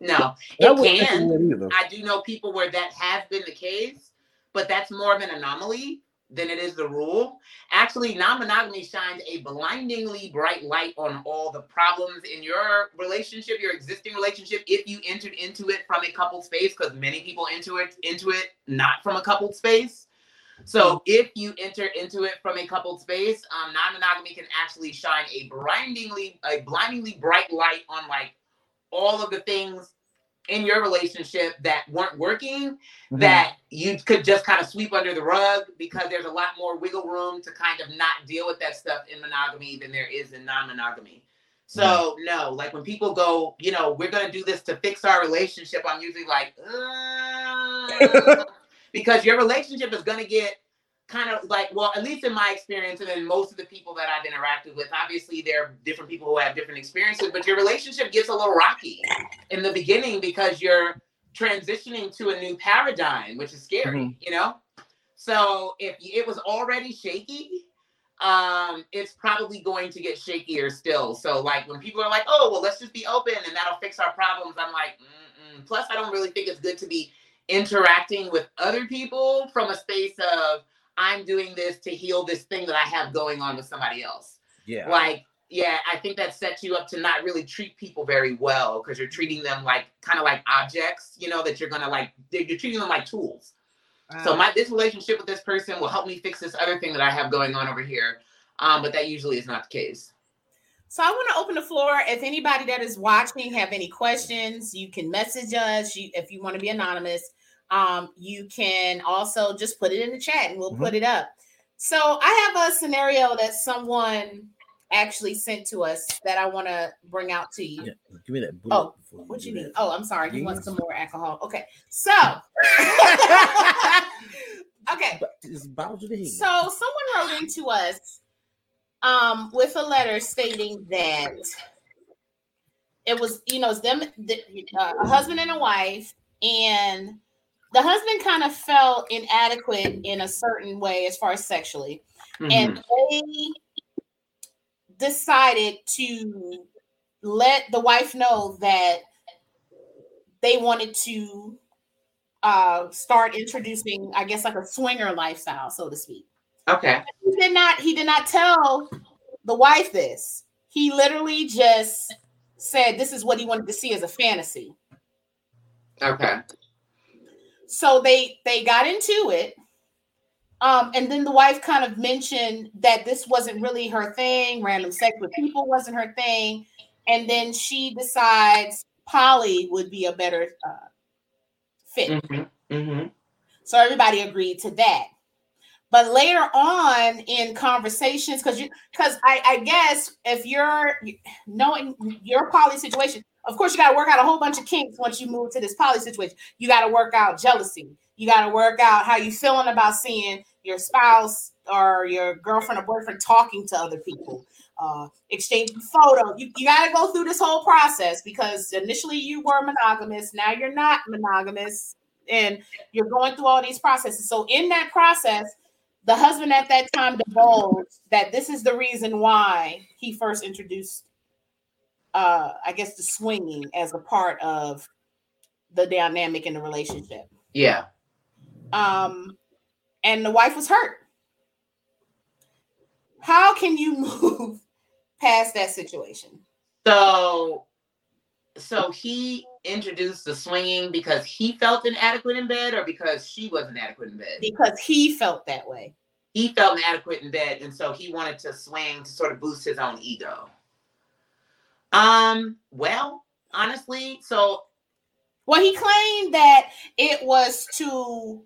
No, That it can. answer that either. I do know people where that has been the case, but that's more of an anomaly than it is the rule. Actually, non-monogamy shines a blindingly bright light on all the problems in your relationship, your existing relationship, if you entered into it from a couple space, because many people into it into it not from a coupled space. So if you enter into it from a coupled space, um, non-monogamy can actually shine a blindingly, a blindingly bright light on like all of the things in your relationship that weren't working Mhm. that you could just kind of sweep under the rug because there's a lot more wiggle room to kind of not deal with that stuff in monogamy than there is in non-monogamy. So no, like when people go, you know, we're gonna do this to fix our relationship. I'm usually like, uh, because your relationship is gonna get kind of like, well, at least in my experience, and then most of the people that I've interacted with, obviously there are different people who have different experiences, but your relationship gets a little rocky in the beginning because you're transitioning to a new paradigm, which is scary, you know? So if it was already shaky, um, it's probably going to get shakier still. So like when people are like, oh, well, let's just be open and that'll fix our problems. I'm like, Mm-mm. plus I don't really think it's good to be interacting with other people from a space of I'm doing this to heal this thing that I have going on with somebody else Yeah. like yeah i think that sets you up to not really treat people very well because you're treating them like kind of like objects you know that you're gonna like you're treating them like tools so my this relationship with this person will help me fix this other thing that i have going on over here um but that usually is not the case So I want to open the floor. If anybody that is watching have any questions, you can message us. You, if you want to be anonymous, um, you can also just put it in the chat and we'll Mhm. put it up. So I have a scenario that someone actually sent to us that I want to bring out to you. Yeah, Give me that. Oh, What you that. need? Oh, I'm sorry. He wants Yes. some more alcohol. Okay. So, okay. But It's bound to the head. So someone wrote into us um, with a letter stating that it was, you know, it's them, the, uh, a husband and a wife, and the husband kind of felt inadequate in a certain way as far as sexually, and they decided to let the wife know that they wanted to uh, start introducing, I guess, like a swinger lifestyle, so to speak. Okay. He did not he did not tell the wife this. He literally just said this is what he wanted to see as a fantasy. Okay so they they got into it. Um and then the wife kind of mentioned that this wasn't really her thing random sex with people wasn't her thing. And then she decides poly would be a better uh, fit. Hmm hmm So everybody agreed to that. But later on in conversations, because you because I, I guess if you're knowing your poly situation, of course you got to work out a whole bunch of kinks once you move to this poly situation. You got to work out jealousy. You got to work out how you feeling about seeing your spouse or your girlfriend or boyfriend talking to other people, uh, exchanging photos. You, you got to go through this whole process because initially you were monogamous, now you're not monogamous, and you're going through all these processes. So in that process, the husband at that time divulged that this is the reason why he first introduced, uh, I guess, the swinging as a part of the dynamic in the relationship. yeah Um, and the wife was hurt. How can you move past that situation? so so he introduced the swinging because he felt inadequate in bed or because she was inadequate in bed Because he felt that way. he felt inadequate in bed and so he wanted to swing to sort of boost his own ego um well honestly so Well, he claimed that it was to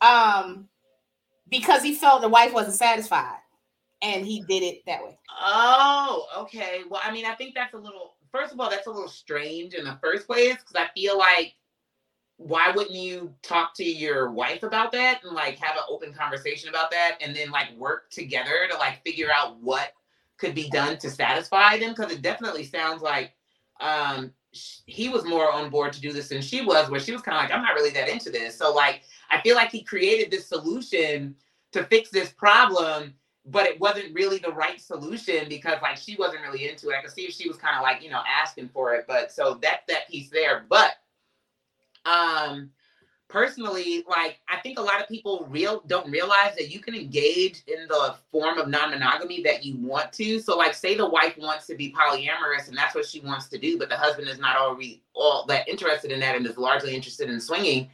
um because he felt the wife wasn't satisfied and he did it that way. oh okay well i mean i think that's a little first of all that's a little strange in the first place because i feel like why wouldn't you talk to your wife about that and like have an open conversation about that and then like work together to like figure out what could be done to satisfy them because it definitely sounds like um he was more on board to do this than she was where she was kind of like i'm not really that into this. So like i feel like he created this solution to fix this problem but it wasn't really the right solution because like she wasn't really into it. I could see if she was kind of like you know asking for it but so that's that piece there but um personally, like I think a lot of people real don't realize that you can engage in the form of non-monogamy that you want to. So, like, say the wife wants to be polyamorous and that's what she wants to do, but the husband is not already all that interested in that and is largely interested in swinging,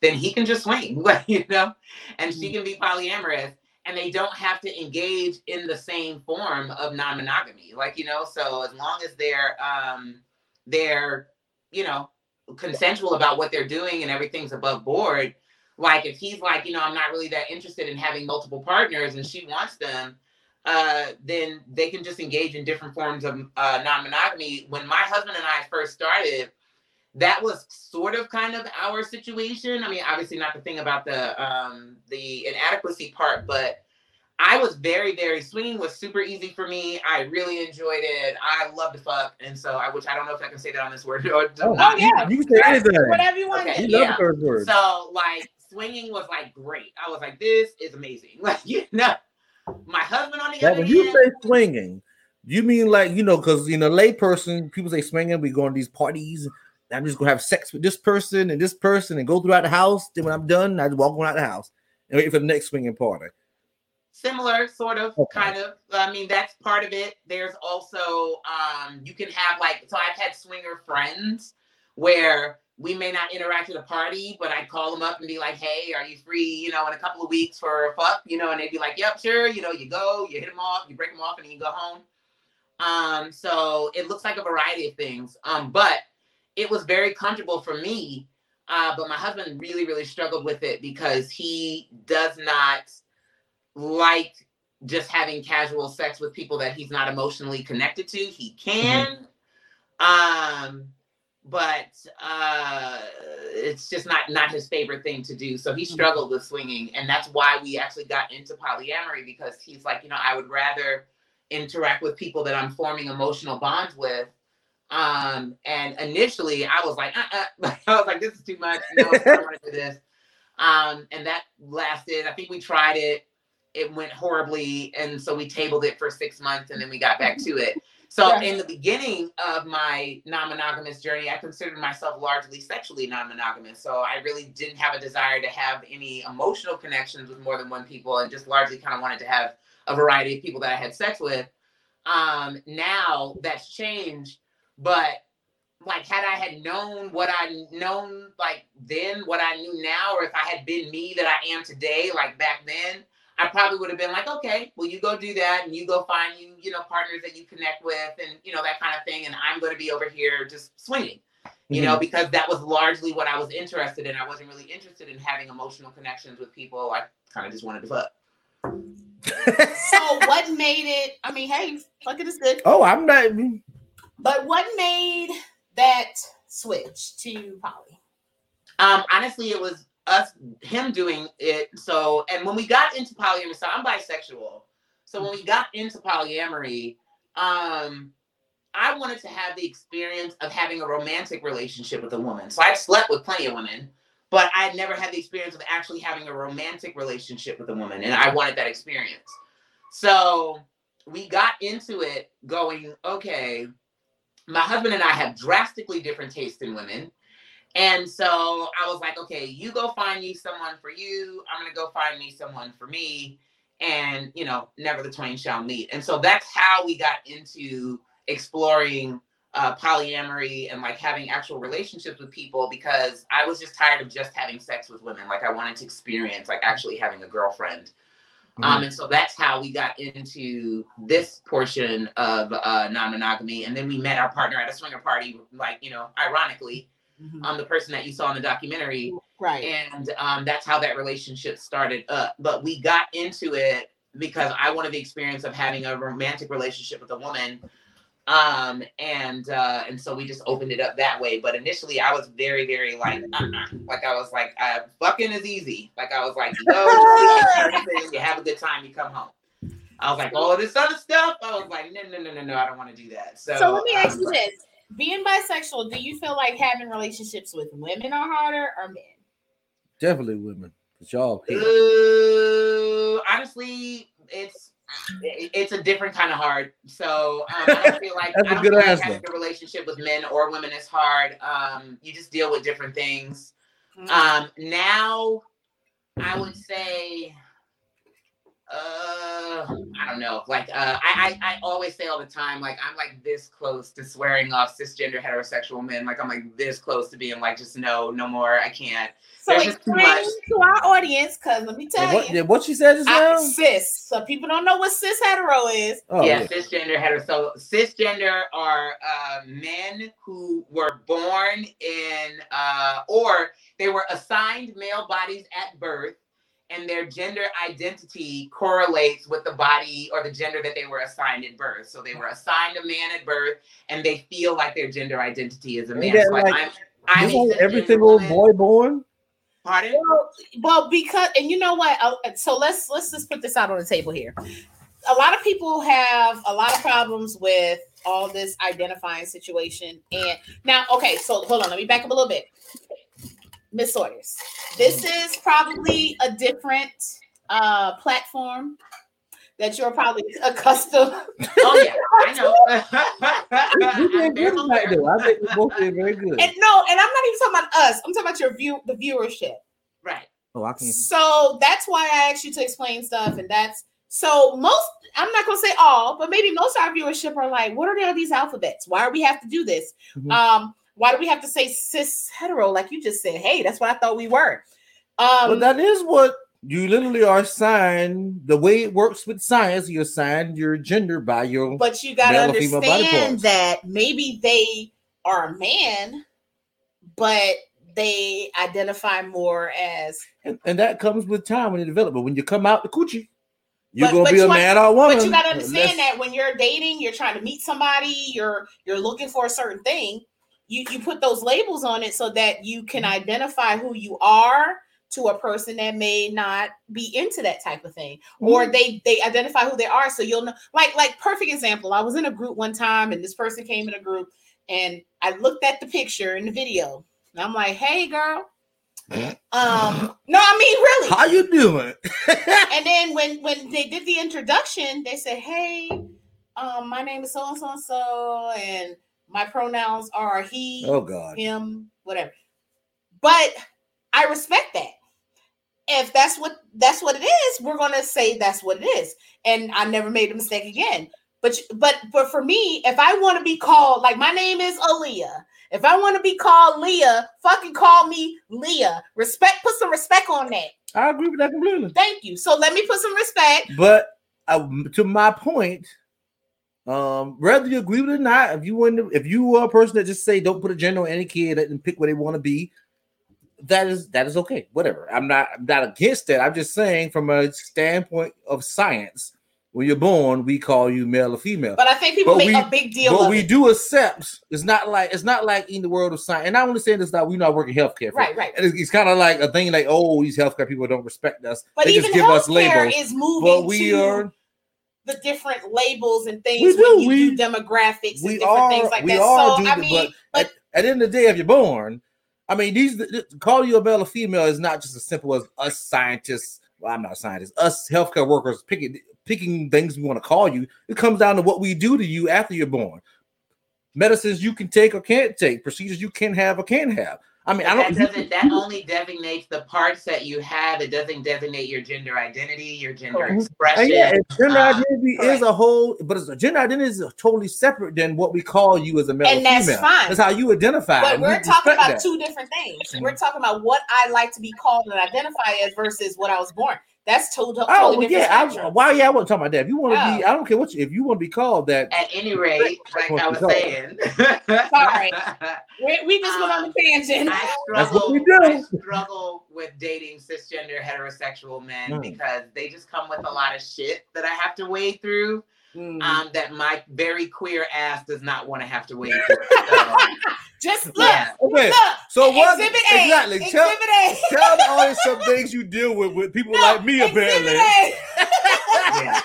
then he can just swing, you know, and she can be polyamorous. And they don't have to engage in the same form of non-monogamy, like you know. So as long as they're um, they're you know consensual about what they're doing and everything's above board. Like if he's like you know i'm not really that interested in having multiple partners and she wants them uh, then they can just engage in different forms of uh, non-monogamy. When my husband and i first started that was sort of kind of our situation. I mean obviously not the thing about the um, the inadequacy part but I was very, very swinging was super easy for me. I really enjoyed it. I love to fuck, and so I, which I don't know if I can say that on this word. Or, Oh, Oh, yeah. You can say anything. Whatever you want. Okay. You to love Yeah. words. So like swinging was like great. I was like, this is amazing. Like you know, my husband on the Now, other when you hand, say swinging, you mean like you know, because you know, layperson people say swinging. We go on these parties. I'm just gonna have sex with this person and this person and go throughout the house. Then when I'm done, I just walk around the house and wait for the next swinging party. Similar sort of Okay. kind of i mean that's part of it. There's also um you can have like so i've had swinger friends where we may not interact at a party but i'd call them up and be like hey are you free you know in a couple of weeks for a fuck? You know and they'd be like yep sure you know you go you hit them off you break them off and then you go home. Um so it looks like a variety of things. Um but it was very comfortable for me uh but my husband really really struggled with it because he does not like just having casual sex with people that he's not emotionally connected to. He can, um, but uh, it's just not not his favorite thing to do. So he struggled with swinging, and that's why we actually got into polyamory because he's like, you know, I would rather interact with people that I'm forming emotional bonds with. Um, and initially I was like, uh-uh. I was like, this is too much. No, I don't want to do this. Um, and that lasted, I think we tried it it went horribly and so we tabled it for six months and then we got back to it so Yeah. in the beginning of my non-monogamous journey i considered myself largely sexually non-monogamous so i really didn't have a desire to have any emotional connections with more than one people and just largely kind of wanted to have a variety of people that i had sex with um now that's changed but like had I had known what I known like then, what I knew now, or if I had been me that I am today, like back then, I probably would have been like, okay, well, you go do that and you go find you, you know, partners that you connect with and you know, that kind of thing. And I'm going to be over here just swinging, you know, because that was largely what I was interested in. I wasn't really interested in having emotional connections with people. I kind of just wanted to fuck. So what made it? I mean, hey, fucking is good. oh, I'm not. But what made that switch to poly? Um, honestly, it was us, him doing it. So, and when we got into polyamory, so I'm bisexual. So when we got into polyamory, um, I wanted to have the experience of having a romantic relationship with a woman. So I slept with plenty of women, but I had never had the experience of actually having a romantic relationship with a woman, and I wanted that experience. So we got into it going, okay, my husband and I have drastically different tastes in women. And so I was like, okay, you go find me someone for you. I'm gonna go find me someone for me. And you know, never the twain shall meet. And so that's how we got into exploring uh, polyamory and like having actual relationships with people because I was just tired of just having sex with women. Like I wanted to experience like actually having a girlfriend. Um, and so that's how we got into this portion of uh, non-monogamy. And then we met our partner at a swinger party, like you know, ironically, um, the person that you saw in the documentary, Right. and um, that's how that relationship started up. But we got into it because I wanted the experience of having a romantic relationship with a woman, um, and uh, and so we just opened it up that way. But initially, I was very, very like, uh-uh. like I was like, uh, fucking is easy. Like I was like, you go, you sleep, everything, you have a good time, you come home. I was like, all of this other stuff. I was like, no, no, no, no, no, I don't want to do that. So, So let me ask um, you this: Being bisexual, do you feel like having relationships with women are harder or men? Definitely women. Cause y'all. hate. Uh, honestly, it's it's a different kind of hard. So um, I don't feel like That's a I don't good feel like having a relationship with men or women is hard. Um, you just deal with different things. Mhm. Um, now I would say, uh, I don't know. Like, uh, I, I I always say all the time, like I'm like this close to swearing off cisgender heterosexual men. Like I'm like this close to being like, just no, no more. I can't. so there's explain to our audience, because let me tell And what, you, what she said just I, now? cis. So people don't know what cis hetero is. Oh, yeah, yeah. cisgender hetero. So cisgender are uh, men who were born in uh, or they were assigned male bodies at birth, and their gender identity correlates with the body or the gender that they were assigned at birth. So they were assigned a man at birth, and they feel like their gender identity is a man. Ain't that So like, like- I'm, I'm This a every single woman. boy born. Pardon? Well, well, because and you know what? Uh, So let's let's just put this out on the table here. A lot of people have a lot of problems with all this identifying situation. And now, okay, so hold on, let me back up a little bit. Miss Sawyers, this is probably a different uh platform that you're probably accustomed. Oh yeah, I know. We I'm did good tonight, though. I think we both did very good. And no, and I'm not even talking about us. I'm talking about your view, the viewership. Right. Oh, I can't. So that's why I asked you to explain stuff, and that's so most. I'm not gonna say all, but maybe most of our viewership are like, "What are all these alphabets? Why do we have to do this? Mhm. Um, why do we have to say cis hetero like you just said? Hey, that's what I thought we were." Um, but that is what you literally are assigned. The way it works with science, you're assigned your gender by your. but you got to male or female body understand that maybe they are a man, but they identify more as and, and that comes with time when you develop. But when you come out the coochie, you're But- gonna but be a man or a woman. But you got to understand unless- that when you're dating, you're trying to meet somebody, you're you're looking for a certain thing. You you put those labels on it so that you can Mm-hmm. identify who you are to a person that may not be into that type of thing, Mm-hmm. or they they identify who they are. So you'll know. Like like perfect example. I was in a group one time, and this person came in a group, and I looked at the picture in the video, and I'm like, "Hey, girl." Um, no, I mean really. How you doing? And then when when they did the introduction, they said, "Hey, um, my name is so and so and so, and my pronouns are he, oh God. him, whatever." But I respect that. If that's what that's what it is, we're gonna say that's what it is, and I never made a mistake again. But but but for me, if I want to be called like my name is Aaliyah, if I want to be called Leah, fucking call me Leah. Respect, put some respect on that. I agree with that completely. Thank you. So let me put some respect. But uh, to my point, um, whether you agree with it or not, if you want, to, if you are a person that just say don't put a gender on any kid and pick what they want to be, that is that is okay. Whatever. I'm not I'm not against that. I'm just saying from a standpoint of science, when you're born, we call you male or female. But I think people But make we- a big deal But we it. do accept. It's not like it's not like in the world of science. And I want to say this that we're not working healthcare. for- Right, right. And it's, it's kind of like a thing like, oh, these healthcare people don't respect us. But they even just give us labels. is moving But we to are the different labels and things We do. We- do demographics and different are things like we that. are so dude, I mean, but, at, at the end of the day, if you're born, I mean, these th- call you a male or female is not just as simple as us scientists. Well, I'm not a scientist. Us healthcare workers picking picking things we want to call you. It comes down to what we do to you after you're born. Medicines you can take or can't take, procedures you can have or can't have. I mean, I that don't. doesn't that only designates the parts that you have. It doesn't designate your gender identity, your gender Mhm. expression. And yeah, and gender Uh, identity correct. is a whole, but it's a gender identity is totally separate than what we call you as a male And that's female. fine. That's how you identify. but we we're talking about that. two different things. We're talking about what I like to be called and identify as versus what I was born. That's total, totally Oh well, different yeah. I, spectrum. why? Yeah, I wasn't talking about that. If you want to Oh. be, I don't care what you. If you want to be called that, At any rate, like I was saying, Sorry. we, we just went on the tangent. I That's what struggle. we do. I struggle with dating cisgender heterosexual men Mm. because they just come with a lot of shit that I have to wade through. Mm. Um, that my very queer ass does not want to have to wait through. So, just look, yeah. okay. look. So what? Exhibit A. Exactly. Tell, Exhibit A. tell the audience some things you deal with with people No, like me. Apparently, yeah.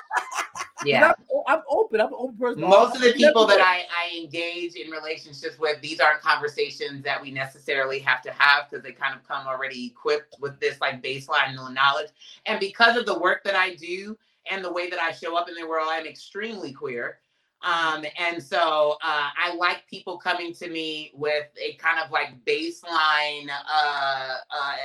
Yeah. I'm, I'm open. I'm an open person. Most of the people that I, I engage in relationships with, these aren't conversations that we necessarily have to have because they kind of come already equipped with this like baseline knowledge. And because of the work that I do and the way that I show up in the world, I'm extremely queer. Um, and so uh, I like people coming to me with a kind of like baseline, uh, uh,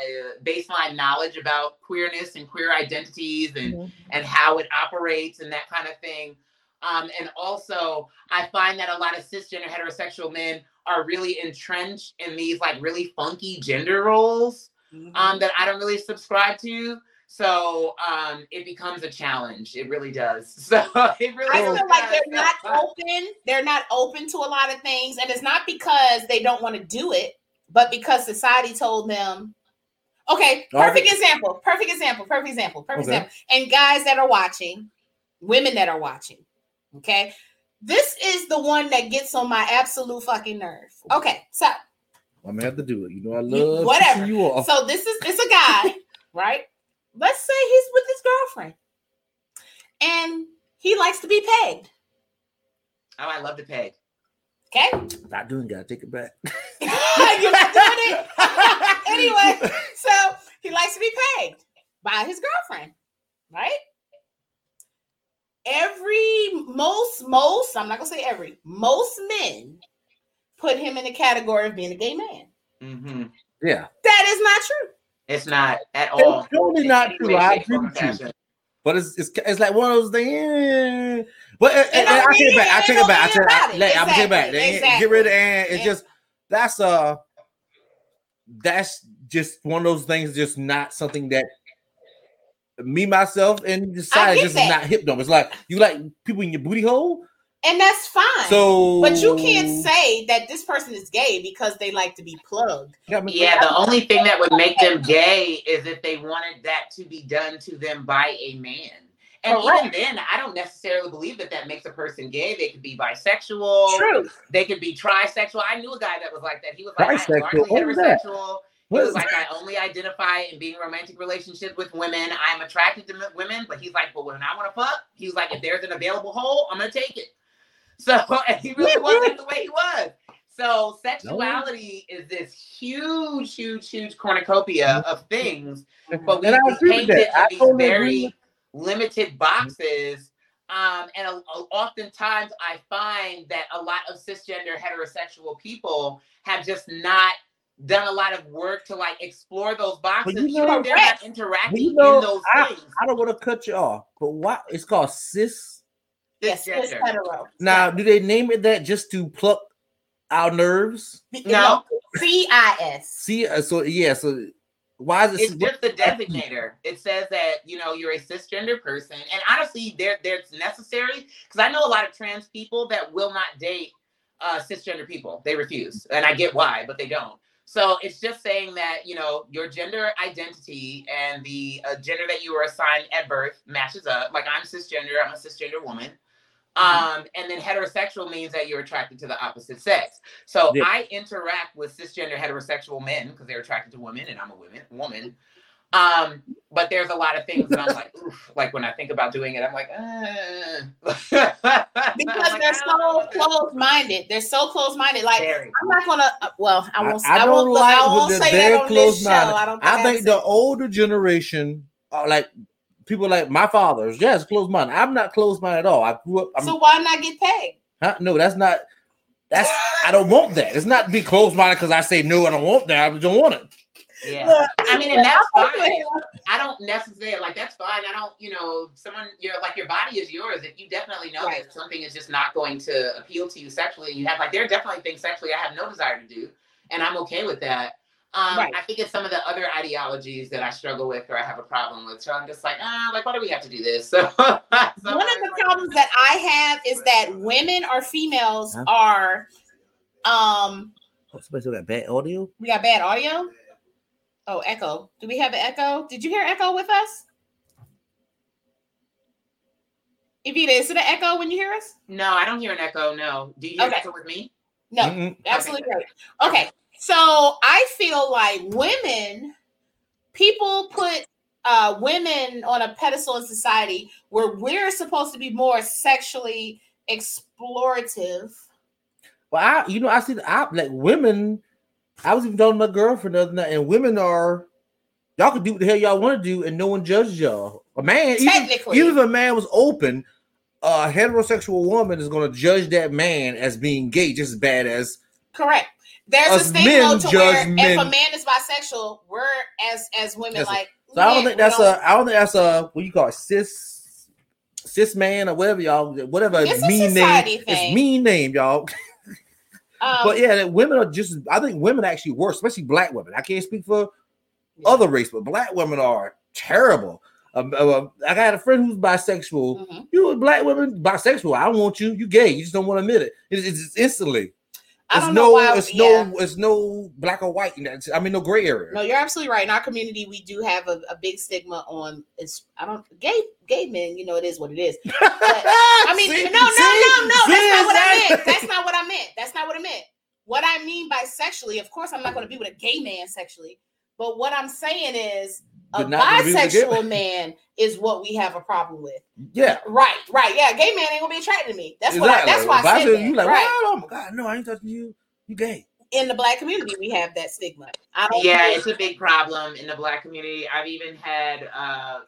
baseline knowledge about queerness and queer identities and Mm-hmm. and how it operates and that kind of thing. Um, and also, I find that a lot of cisgender heterosexual men are really entrenched in these like really funky gender roles Mm-hmm. um, that I don't really subscribe to. So um, it becomes a challenge. It really does. So it really I feel does. like they're not open. They're not open to a lot of things, and it's not because they don't want to do it, but because society told them. Okay, All right. perfect example. Perfect example. Perfect example. Perfect Okay. example. And guys that are watching, women that are watching. Okay, this is the one that gets on my absolute fucking nerve. Okay, so I'm gonna have to do it. You know, I You- love whatever. you off. so this is it's a guy, right? Let's say he's with his girlfriend, and he likes to be pegged. Oh, I love to peg. Okay, Not doing. Gotta take it back. You're not doing it. anyway, so he likes to be pegged by his girlfriend, right? Every most most I'm not gonna say every most men put him in the category of being a gay man. Mm-hmm. Yeah, That is not true. It's not at it's all. totally in not true. I agree with you. But it's it's, it's like one of those things. But I take it back. I take it back. I take it back. I'm take it back. Exactly, Get rid of and it's just that's uh that's just one of those things. Just not something that me myself and get just that. is not hip though. It's like you like people in your booty hole. And that's fine. So, but you can't say that this person is gay because they like to be plugged. Yeah, the only thing that would make them gay is if they wanted that to be done to them by a man. And even then, I don't necessarily believe that that makes a person gay. They could be bisexual. True. They could be trisexual. I knew a guy that was like that. He was like, I'm Bisexual? largely What is that? heterosexual. He was like, I only identify in being in romantic relationships with women. I'm attracted to women, but he's like, but when I want to fuck, he was like, if there's an available hole, I'm gonna take it. So and he really wasn't the way he was. So sexuality is this huge, huge, huge cornucopia mm-hmm. of things, mm-hmm. but we, paint it in these totally very limited mm-hmm. boxes. Um, and a, a- oftentimes I find that a lot of cisgender heterosexual people have just not done a lot of work to like explore those boxes. you even know- they're not interacting you know, in those I- things. I don't want to cut you off, but what it's called cis. Yes, it's Cisgender. hetero. Now, do they name it that just to pluck our nerves? No. C I S. See, uh, so yeah, so why is it? It's just the designator. It says that you know you're a cisgender person, and honestly, there there's necessary because I know a lot of trans people that will not date uh, cisgender people. They refuse, and I get why, but they don't. So it's just saying that you know your gender identity and the uh, gender that you were assigned at birth matches up. Like I'm cisgender, I'm a cisgender woman. Mm-hmm. Um, and then heterosexual means that you're attracted to the opposite sex. So Yeah. I interact with cisgender heterosexual men because they're attracted to women, and I'm a woman woman. Um, but there's a lot of things that I'm like, oof, like when I think about doing it, I'm like, uh. Because they're so close minded. They're so close minded. Like Very. I'm not gonna. Uh, well, I I, won't. I I, don't won't. like I won't with say that on this show. I don't. I think the older generation, are like people like my fathers, yes, close minded. I'm not close minded at all. I grew up. I'm, So why not get paid? huh? No, that's not. That's I don't want that. It's not be close minded because I say no, I don't want that. I don't want it. Yeah. Look, I mean, and that's fine. I don't necessarily like that's fine. I don't, you know, someone you're like your body is yours. If you definitely know Right. that something is just not going to appeal to you sexually, you have like there are definitely things sexually I have no desire to do, and I'm okay with that. Um, Right. I think it's some of the other ideologies that I struggle with or I have a problem with. So I'm just like, ah, like why do we have to do this? So, so One of the like, problems that I have is that women or females Huh? are. Um, Oh, somebody got bad audio. we got bad audio. Oh, echo. Do we have an echo? Did you hear echo with us? Evita, is it an echo when you hear us? No, I don't hear an echo. No, do you hear Okay. an echo with me? No, Mm-mm. absolutely right. Okay, so I feel like women, people put uh, women on a pedestal in society where we're supposed to be more sexually explorative. Well, I, you know, I see the I, like women. I was even talking to my girlfriend the other night, and women are y'all can do what the hell y'all want to do, and no one judges y'all. A man, even, even if a man was open, a heterosexual woman is going to judge that man as being gay just as bad as Correct. There's Us a stigma men to where if a man is bisexual, we're as as women Yes. like. So I don't think that's don't- a I don't think that's a what you call it cis cis man or whatever y'all whatever It's mean name thing. it's mean name y'all Um, but yeah that women are just I think women actually worse especially black women I can't speak for Yeah. other race but black women are terrible um, uh, I got a friend who's bisexual mhm. you a black woman bisexual I don't want you you gay you just don't want to admit it it's, it's just instantly it's don't no it's yeah. no it's no black or white I mean no gray area No, you're absolutely right. In our community, we do have a, a big stigma on it's I don't gay gay men, you know, it is what it is. I mean, See? no, no, no, no, See, that's not what I meant. That's not what I meant. That's not what I meant. What I mean by sexually, of course, I'm not going to be with a gay man sexually, but what I'm saying is a not gonna be with a bisexual man is what we have a problem with. yeah Right, right, yeah. Gay man ain't gonna be attracted to me. That's what. I, that's why If I said said that. you like, right. oh my god, no, I ain't touching you. You gay. In the black community, we have that stigma. I don't. Yeah, think- it's a big problem in the black community. I've even had uh,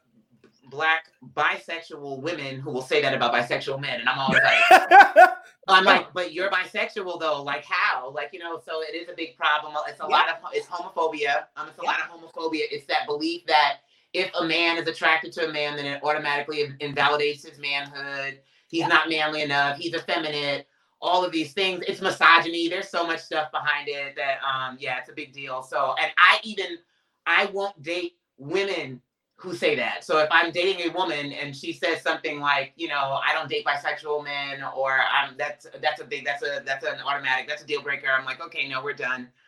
black bisexual women who will say that about bisexual men, and I'm always like, I'm like, but you're bisexual though. Like how? Like you know, so it is a big problem. It's a lot of it's homophobia. Um, it's a lot of homophobia. It's that belief that if a man is attracted to a man, then it automatically invalidates his manhood. He's Yeah. not manly enough. He's effeminate. All of these things. It's misogyny. There's so much stuff behind it that um yeah, it's a big deal. So and I even I won't date women who say that. So if I'm dating a woman and she says something like, you know, I don't date bisexual men, or I'm that's that's a big that's a that's an automatic that's a deal breaker. I'm like, okay, no, we're done.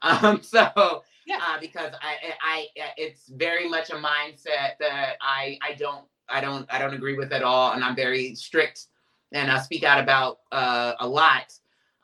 Um, so Yeah. uh, because I, I I it's very much a mindset that I I don't I don't I don't agree with at all, and I'm very strict and I speak out about uh, a lot.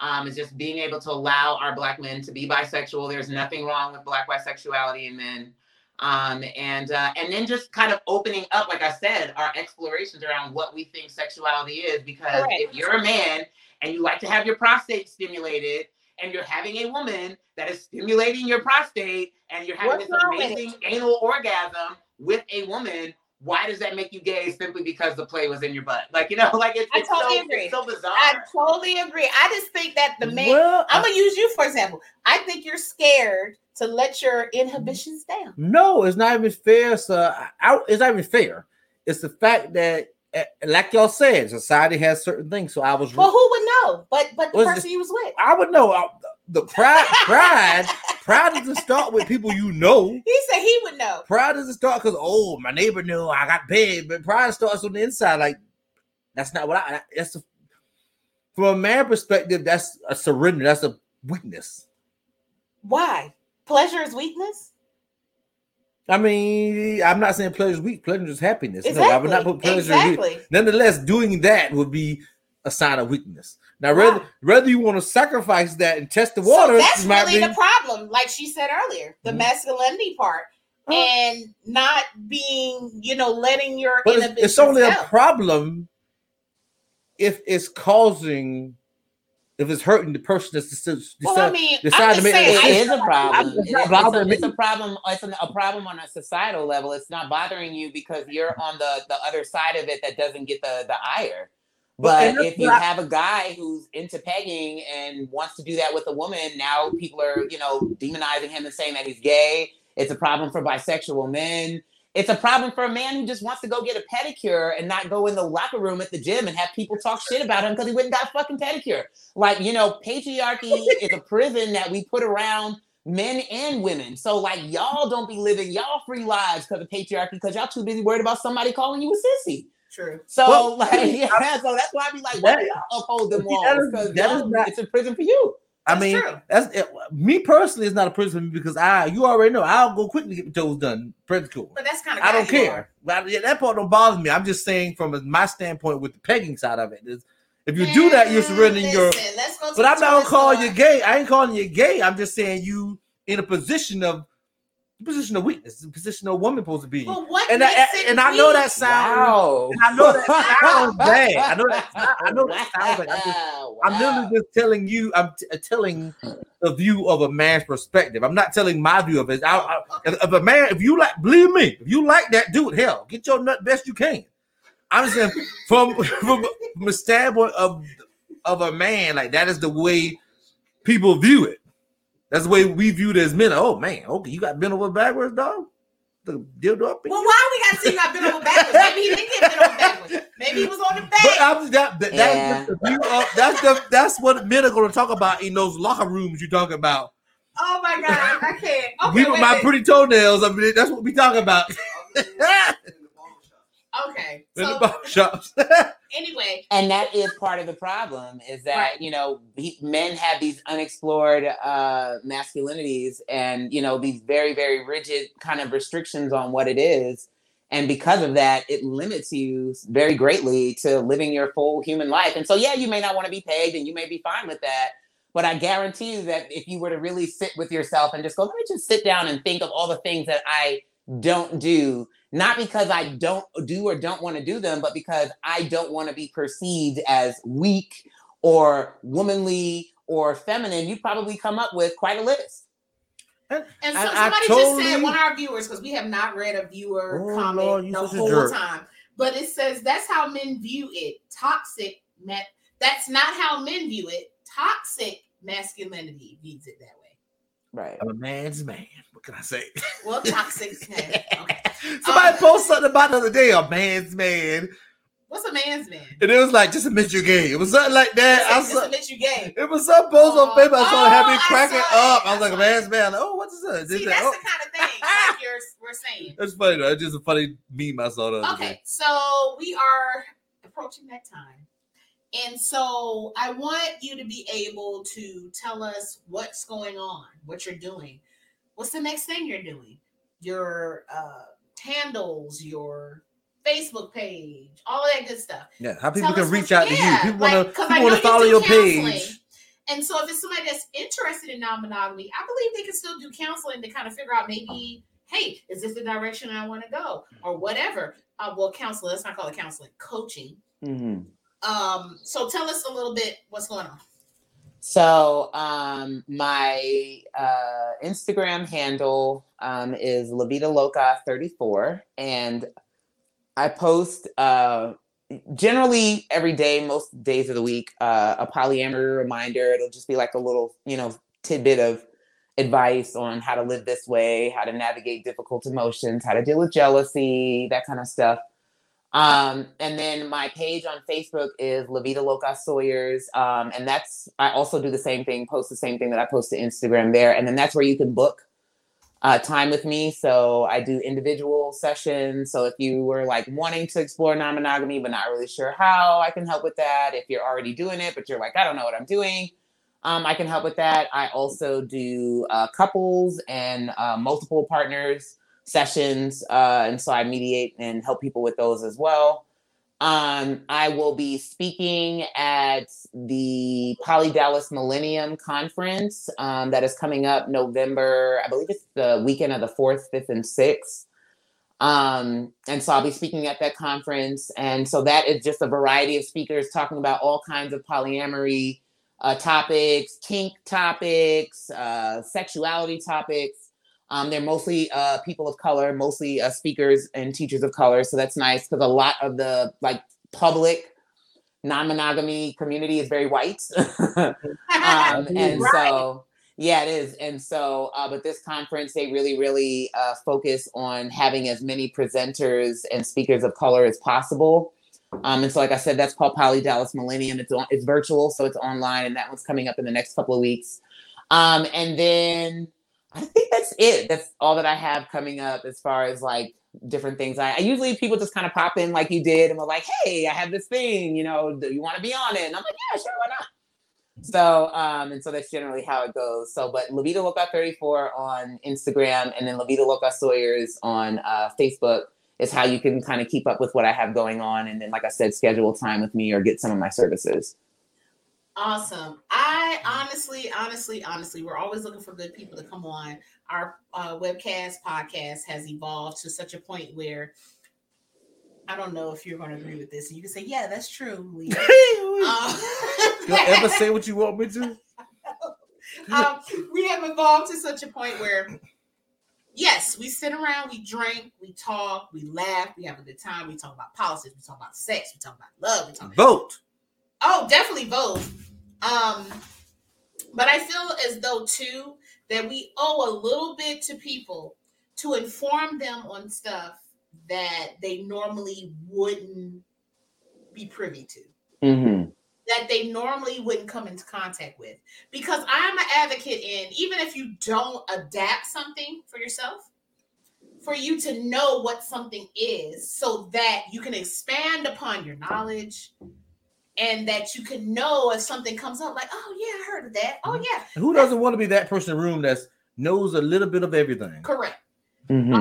Um, is just being able to allow our black men to be bisexual. There's nothing wrong with black bisexuality in men um, and uh, and then just kind of opening up, like I said, our explorations around what we think sexuality is. Because Correct. if you're a man and you like to have your prostate stimulated, and you're having a woman that is stimulating your prostate, and you're having What's this wrong with amazing anal orgasm with a woman. Why does that make you gay? Simply because the play was in your butt, like you know, like it's, I it's totally so agree. it's so bizarre. I totally agree. I just think that the man. Well, I'm gonna use you for example. I think you're scared to let your inhibitions down. no, it's not even fair. So I, it's not even fair. It's the fact that, eh, like y'all said, society has certain things. So I was, Well, who would know? But but the person you was with. I would know. I- the pride, pride, pride doesn't start with people you know. He said he would know. Pride doesn't start because oh, my neighbor knew I got paid. But pride starts on the inside. Like that's not what I. That's a, from a man perspective. That's a surrender. That's a weakness. Why? Pleasure is weakness. I mean, I'm not saying pleasure is weak. Pleasure is happiness. No, I would not put pleasure. in exactly. Nonetheless, doing that would be a sign of weakness. Now, whether Why? whether you want to sacrifice that and test the So water, that's might really be- the problem. Like she said earlier, the Mhm. masculinity part. Uh, and not being, you know, letting your but it's, it's only a problem if it's causing, if it's hurting the person that's deci- Well, I mean, decide to make saying, It I- decision. is a problem. It's It- it's, a, it's a problem. It's a problem on a societal level. It's not bothering you because you're on the the other side of it that doesn't get the the ire. But- But if you I- have a guy who's into pegging and wants to do that with a woman, now people are you know demonizing him and saying that he's gay. It's a problem for bisexual men. It's a problem for a man who just wants to go get a pedicure and not go in the locker room at the gym and have people talk shit about him because he went and got a fucking pedicure. Like, you know, patriarchy is a prison that we put around men and women. So, like, y'all don't be living y'all free lives because of patriarchy because y'all too busy worried about somebody calling you a sissy. True. So, Well, like, yeah, so that's why I be like, why do y'all uphold them that walls? is- Because that is not- it's a prison for you. I That's mean, true. that's it. me personally. It's not a prison for me because I, you already know, I'll go quickly get my toes done. Predicure. But that's kind of I don't care. But yeah, that part don't bother me. I'm just saying from my standpoint with the pegging side of it is, if you do that, you're surrendering your. Let's go But I'm not gonna call you gay. I ain't calling you gay. I'm just saying you in a position of position of weakness, the position of woman supposed to be. But what And makes I, it and I know that sounds. Wow. And I know that sounds bad. I know that. I know that sounds like I'm just Wow. I'm literally just telling you. I'm t- uh, telling the view of a man's perspective. I'm not telling my view of it. I, I, if, if a man, if you like, believe me, if you like that dude, hell, get your nut best you can. I'm saying from from, from a standpoint of of a man, like that is the way people view it. That's the way we view it as men. Oh man, okay, you got bent over backwards, dog. The dildo up. in Well, you? why we got to see you got bent over backwards? Maybe he didn't get bent over backwards. Maybe he was on the But back. I'm, that, that, Yeah. that's, the that's the that's what men are going to talk about in those locker rooms you talking about. Oh my god, I can't. Okay, we with my pretty toenails. I mean, that's what we talking about Okay, in the so barber shops. anyway, and that is part of the problem is that Right. you know he- men have these unexplored uh masculinities and you know these very very rigid kind of restrictions on what it is. And because of that it limits you very greatly to living your full human life. And so yeah you may not want to be pegged and you may be fine with that. But i guarantee you that if you were to really sit with yourself and just go let me just sit down and think of all the things that i don't do not because I don't do or don't want to do them, but because I don't want to be perceived as weak or womanly or feminine, you probably come up with quite a list. and so I- I somebody just said one of our viewers because we have not read a viewer Oh, comment Lord, the a whole time, but it says that's how men view it. Toxic, ma- that's not how men view it. Toxic masculinity views it that way. Right. I'm a man's man. What can I say? Well, toxic. okay. Somebody Um, posted something about the other day. A man's man, What's a man's man? and it was like just admit you're gay. It was something like that. I Just saw, admit you gay. it was some post on Oh, Facebook. I saw it had me oh, I cracking saw up. it. I was like a man's man. Like, oh, what is that? See, that's said, oh, the kind of thing like you're, we're saying. That's funny though. It's just a funny meme I saw the other Okay, day. so we are approaching that time. And so I want you to be able to tell us what's going on, what you're doing. What's the next thing you're doing? Your uh, handles, your Facebook page, all of that good stuff. Yeah, how people Tell can reach what- out to you. People like, want to 'cause I people want know to follow do your counseling. page. And so if it's somebody that's interested in non-monogamy, I believe they can still do counseling to kind of figure out maybe, hey, is this the direction I want to go or whatever. Uh, well, counseling, let's not call it counseling, coaching. Um, so tell us a little bit what's going on. So um, my uh, Instagram handle um, is Lavitaloca 34, and I post uh, generally every day, most days of the week, uh, a polyamory reminder. It'll just be like a little, you know, tidbit of advice on how to live this way, how to navigate difficult emotions, how to deal with jealousy, that kind of stuff. Um, and then my page on Facebook is Lavitaloca Sawyers. Um, and that's, I also do the same thing, post the same thing that I post to Instagram there. And then that's where you can book uh, time with me. So I do individual sessions. So if you were like wanting to explore non monogamy, but not really sure how, I can help with that. If you're already doing it, but you're like, I don't know what I'm doing, um, I can help with that. I also do uh, couples and uh, multiple partners sessions. Uh, and so I mediate and help people with those as well. Um, I will be speaking at the Poly Dallas Millennium Conference um, that is coming up November, I believe it's the weekend of the 4th, 5th, and 6th. Um, and so I'll be speaking at that conference. And so that is just a variety of speakers talking about all kinds of polyamory uh, topics, kink topics, uh, sexuality topics. Um, they're mostly uh, people of color, mostly uh, speakers and teachers of color. So that's nice because a lot of the like public non-monogamy community is very white. um, and Right. so yeah it is and so uh, but this conference they really really uh, focus on having as many presenters and speakers of color as possible um, and so like i said that's called poly dallas millennium it's on it's virtual so it's online and that one's coming up in the next couple of weeks um, and then i think that's it that's all that i have coming up as far as like different things i, I usually people just kind of pop in like you did and we're like hey i have this thing you know do you want to be on it and i'm like yeah sure why not so, um, and so that's generally how it goes. So, but Lavitaloca 34 on Instagram and then Lavitaloca Sawyers on uh, Facebook is how you can kind of keep up with what I have going on. And then, like I said, schedule time with me or get some of my services. Awesome. I honestly, honestly, honestly, we're always looking for good people to come on. Our uh, webcast podcast has evolved to such a point where I don't know if you're going to agree with this. And You can say, "Yeah, that's true." Lee." Um, You'll ever say what you want me to? um, we have evolved to such a point where yes, we sit around, we drink, we talk, we laugh, we have a good time. We talk about politics, we talk about sex, we talk about love, we talk. About vote. Oh, definitely both. Um, but I feel as though too that we owe a little bit to people to inform them on stuff that they normally wouldn't be privy to Mm-hmm. that they normally wouldn't come into contact with. Because I'm an advocate in, even if you don't adapt something for yourself, for you to know what something is so that you can expand upon your knowledge and that you can know if something comes up like, oh, yeah, I heard of that. Oh, yeah, Who doesn't want to be that person in the room that knows a little bit of everything? correct. Mm-hmm.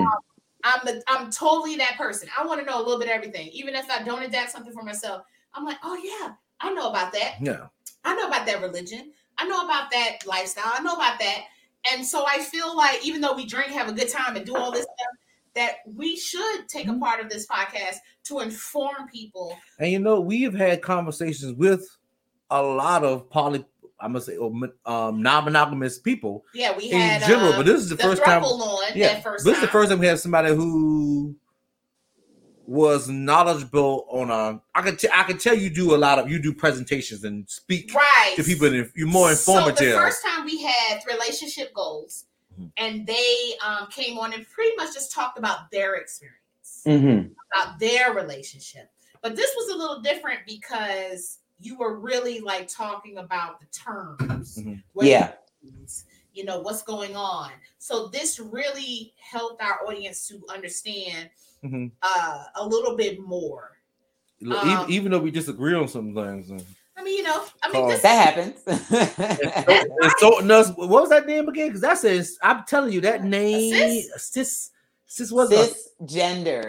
I'm the, I'm totally that person. I want to know a little bit of everything. Even if I don't adapt something for myself, I'm like, oh, yeah, I know about that. Yeah. I know about that religion. I know about that lifestyle. I know about that. And so I feel like even though we drink, have a good time, and do all this stuff, that we should take a part of this podcast to inform people. And you know, we have had conversations with a lot of poly, I'm gonna say, um, non-monogamous people Yeah, we in had general. uh, but this is the, first time. Yeah, first this is the first time we had somebody who was knowledgeable on a. I could t- I could tell you do a lot of you do presentations and speak right to people. And you're more So informative. the first time we had relationship goals, Mhm. and they um, came on and pretty much just talked about their experience. Mm-hmm. about their relationship. But this was a little different because you were really like talking about the terms. Mhm. Yeah. means, You know, what's going on. So this really helped our audience to understand Mhm. uh, a little bit more. Um, even, even though we disagree on some things, and I mean, you know, I mean, Oh. this That happens. insulting us. What was that name again? Because that says I'm telling you that name, cis? sis, sis was a- Cisgender.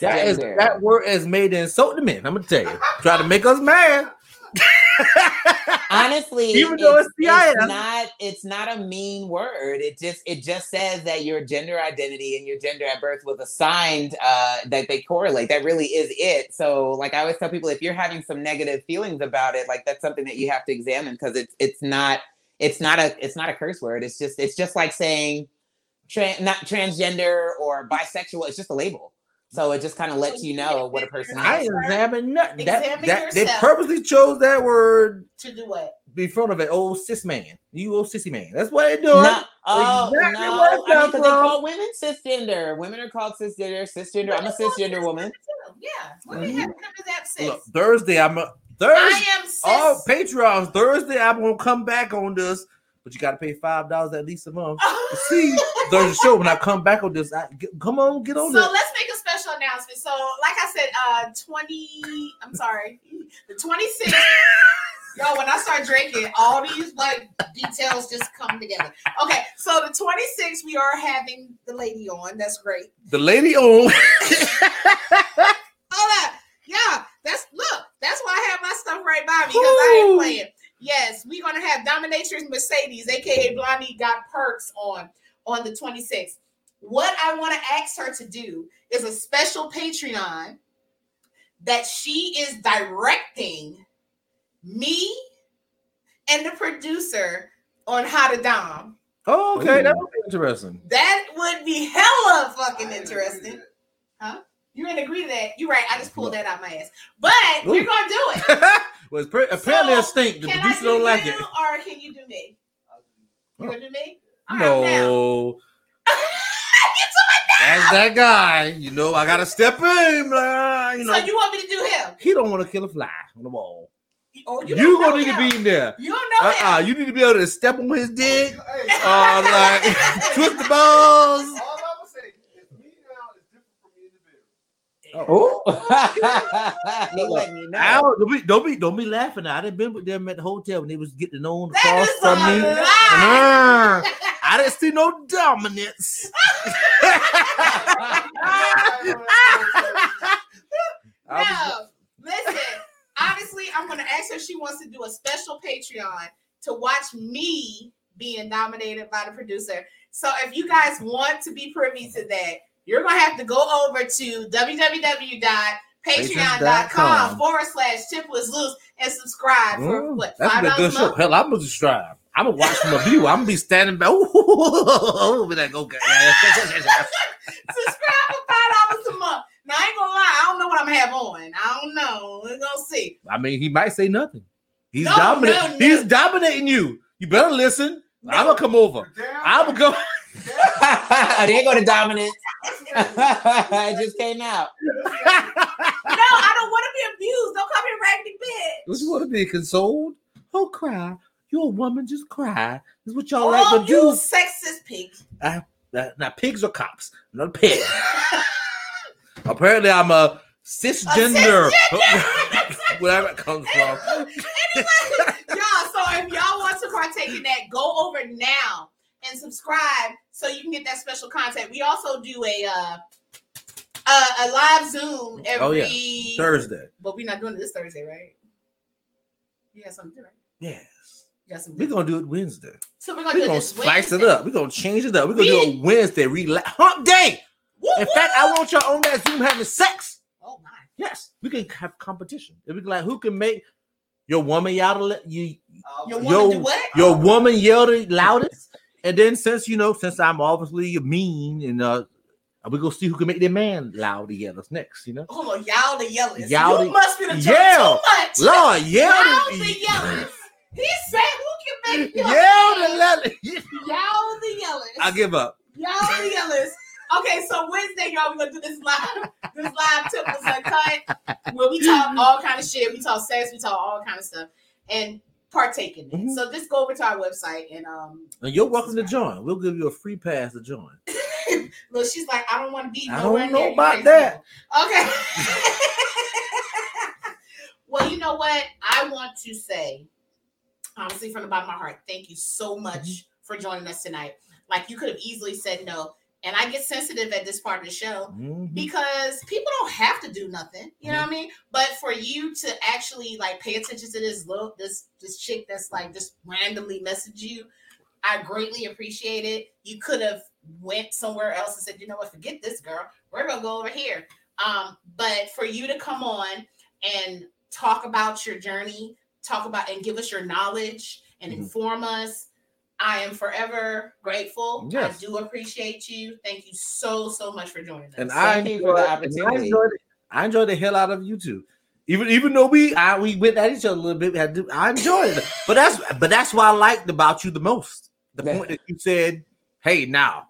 that is Cisgender. that word is made to insult the men. I'm gonna tell you, try to make us mad. honestly Even though it's, it's it's not it's not a mean word. It just it just says that your gender identity and your gender at birth was assigned uh that they correlate. That really is it. So like i always tell people if you're having some negative feelings about it like that's something that you have to examine because it's it's not it's not a it's not a curse word. It's just it's just like saying tran not transgender or bisexual. It's just a label so it just kind of lets you know what a person I is examine nothing. That, Examine that they purposely chose that word to do what? Be front of an old cis man. You old sissy man. That's what they're doing. No, oh Exactly no! where I it mean, come 'cause they call women cisgender. Women are called cisgender. Cisgender. I'm a cisgender woman. Yeah, women Mhm. have come to that cis. Look, Thursday, I'm a Thursday. I am cis. Oh, Patreon Thursday. I'm gonna come back on this, but you got to pay five dollars at least a month to see Thursday show. When I come back on this, I, get, come on, get on so this. let's make a special announcement. So, like I said, uh 20, I'm sorry, the 26th. Yo, when I start drinking, all these like details just come together. Okay, so the 26th, we are having the lady on. That's great. The lady on. Hold up. Yeah, that's look, that's why I have my stuff right by me because I ain't playing. Yes, we're gonna have Dominatrix Mercedes, aka Blondie Got Perks on on the 26th. What I want to ask her to do is a special Patreon that she is directing me and the producer on how to dom. Oh, okay, Ooh. that would be interesting. That would be hella fucking interesting. You didn't agree to that. You're right. I just pulled that out my ass. But Ooh. we're gonna do it. well, it's pre- apparently So, a stink. The Can I producer do don't like you it. or can you do me? You gonna do me? All right, now. No, Get to that's that guy. You know, I gotta step in, blah, you know. so you want me to do him? he don't want to kill a fly on the wall. Oh, You, don't gonna know need to be in there. You don't know Uh-uh, him. you need to be able to step on his dick, Hey, uh, like twist the balls. all I'm gonna say is me now is different from me in the bedroom. Oh, he letting you know. Ow, don't be, don't be, don't be laughing. I done been with them at the hotel when they was getting on That across from me. lie. I didn't see no dominance. I no, listen. Honestly, I'm gonna ask her if she wants to do a special Patreon to watch me being dominated by the producer. So if you guys want to be privy to that, you're gonna have to go over to www.patreon.com Patreon.com. forward slash Tipplers Loose and subscribe for Mm, what That's five a good dollars a show. month. Hell, I'm gonna subscribe. I'm gonna watch from a view. I'm gonna be standing back. Ooh, be like, okay. Subscribe for five dollars a month. Now I ain't gonna lie, I don't know what I'm gonna have on. I don't know. We're gonna see. I mean, he might say nothing. He's No, dominating. no, no. He's dominating you. You better listen. I'm gonna come over. I'm gonna go. they go to dominance. it just came out. No, I don't want to be abused. Don't call me a raggedy bitch. What you want to be consoled? Oh, cry. You're a woman. Just cry. This is what y'all Oh, like to you do. sexist pig. Uh, now, pigs are cops. Not a pig. Apparently, I'm a cisgender. Wherever it comes from. y'all, so if y'all want to partake in that, go over now and subscribe so you can get that special content. We also do a uh a, a live Zoom every Oh, yeah. Thursday. But we're not doing it this Thursday, right? You got something to right? Yes. You got something We're going to do it Wednesday. So we're gonna We're do going to this spice it up. We're going to change it up. We're going to do We- a Wednesday. Relax. Hump day. Woo, In woo. fact, I want y'all on that Zoom having sex. Oh my. Yes, we can have competition. If we can, like, who can make your woman yell you You Yo, want to do what? your woman yell the loudest? And then since you know, since I'm obviously mean, and uh, we gonna see who can make their man loud the yellers next. You know, Hold on, y'all the yellers. Y'all you must be the Yeah. too much. Lord, yell Y'all the yellers. He said, "Who can make your yell the man- Y'all the yellers. I give up. Y'all the yellers. Okay, so Wednesday, y'all, we're gonna do this live, this live Tipplers uncut, where we talk all kind of shit. We talk sex, we talk all kind of stuff, and partake in it. Mhm. So just go over to our website and um. And you're welcome to join. We'll give you a free pass to join. Look, she's like, I don't want to be. I don't know about that. Okay. well, you know what? I want to say, honestly, from the bottom of my heart, thank you so much Mm-hmm. for joining us tonight. Like you could have easily said no, and I get sensitive at this part of the show Mhm. because people don't have to do nothing. You Mm-hmm. know what I mean? But for you to actually like pay attention to this little this this chick that's like just randomly message you, I greatly appreciate it. You could have went somewhere else and said, you know what, forget this girl. We're gonna go over here. Um, but for you to come on and talk about your journey, talk about and give us your knowledge and Mhm. inform us. I am forever grateful. Yes. I do appreciate you. Thank you so so much for joining us. And I Thank you for the enjoyed- opportunity. I enjoyed. I enjoyed the hell out of you too. Even even though we I, we went at each other a little bit, we had to, I enjoyed it. But that's but that's what I liked about you the most. The Yeah. point that you said, "Hey, now,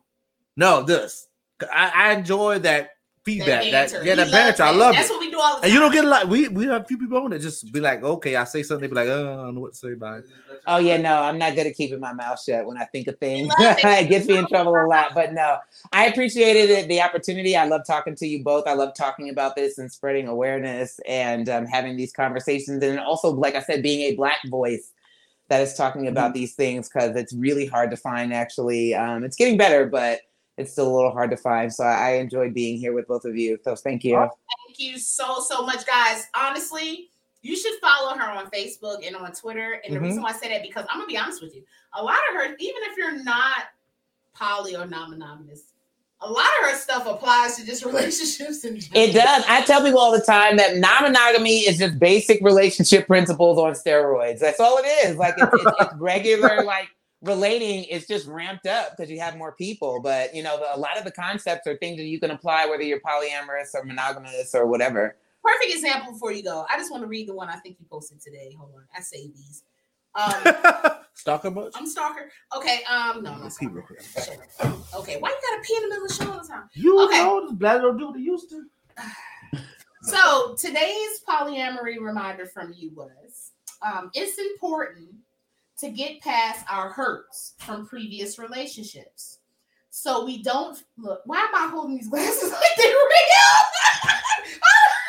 no, this." I, I enjoy that feedback. That, banter. yeah, We that banter. I love That's it. What we do all the time. And you don't get a lot. We we have a few people on that just be like, okay, I say something, they be like, oh, I don't know what to say about it. Oh yeah, no, I'm not good at keeping my mouth shut when I think of things. it. it gets me in trouble a lot. But no, I appreciated it, the opportunity. I love talking to you both. I love talking about this and spreading awareness and um, having these conversations. And also, like I said, being a black voice that is talking about these things because it's really hard to find. Actually, um, it's getting better, but it's still a little hard to find. So I enjoyed being here with both of you. So thank you. Thank you so so much, guys. Honestly, you should follow her on Facebook and on Twitter. And the Mhm. reason why I say that because I'm gonna be honest with you, a lot of her, even if you're not poly or non-monogamous, a lot of her stuff applies to just relationships and It does. I tell people all the time that non-monogamy is just basic relationship principles on steroids. That's all it is. Like it's, it's, it's regular, like relating. It's just ramped up because you have more people. But you know, the, a lot of the concepts are things that you can apply whether you're polyamorous or monogamous or whatever. Perfect example before you go. I just want to read the one I think you posted today. Hold on, I saved these. Um, Stalker much? I'm stalker. Okay, um, no, no, quick. Okay, why you gotta pee in the middle of the show all the time? You Okay. know, this black don't do what they used to. So today's polyamory reminder from you was um, it's important to get past our hurts from previous relationships. So we don't look. Why am I holding these glasses like they're real?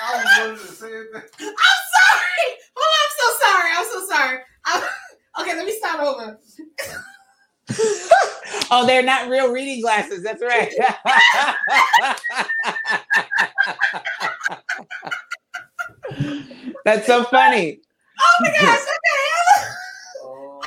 I was wanting to say that. I'm sorry. Oh, I'm so sorry. I'm so sorry. I'm- okay, let me start over. oh, they're not real reading glasses. That's right. That's so funny. Oh my gosh, what the hell? Oh,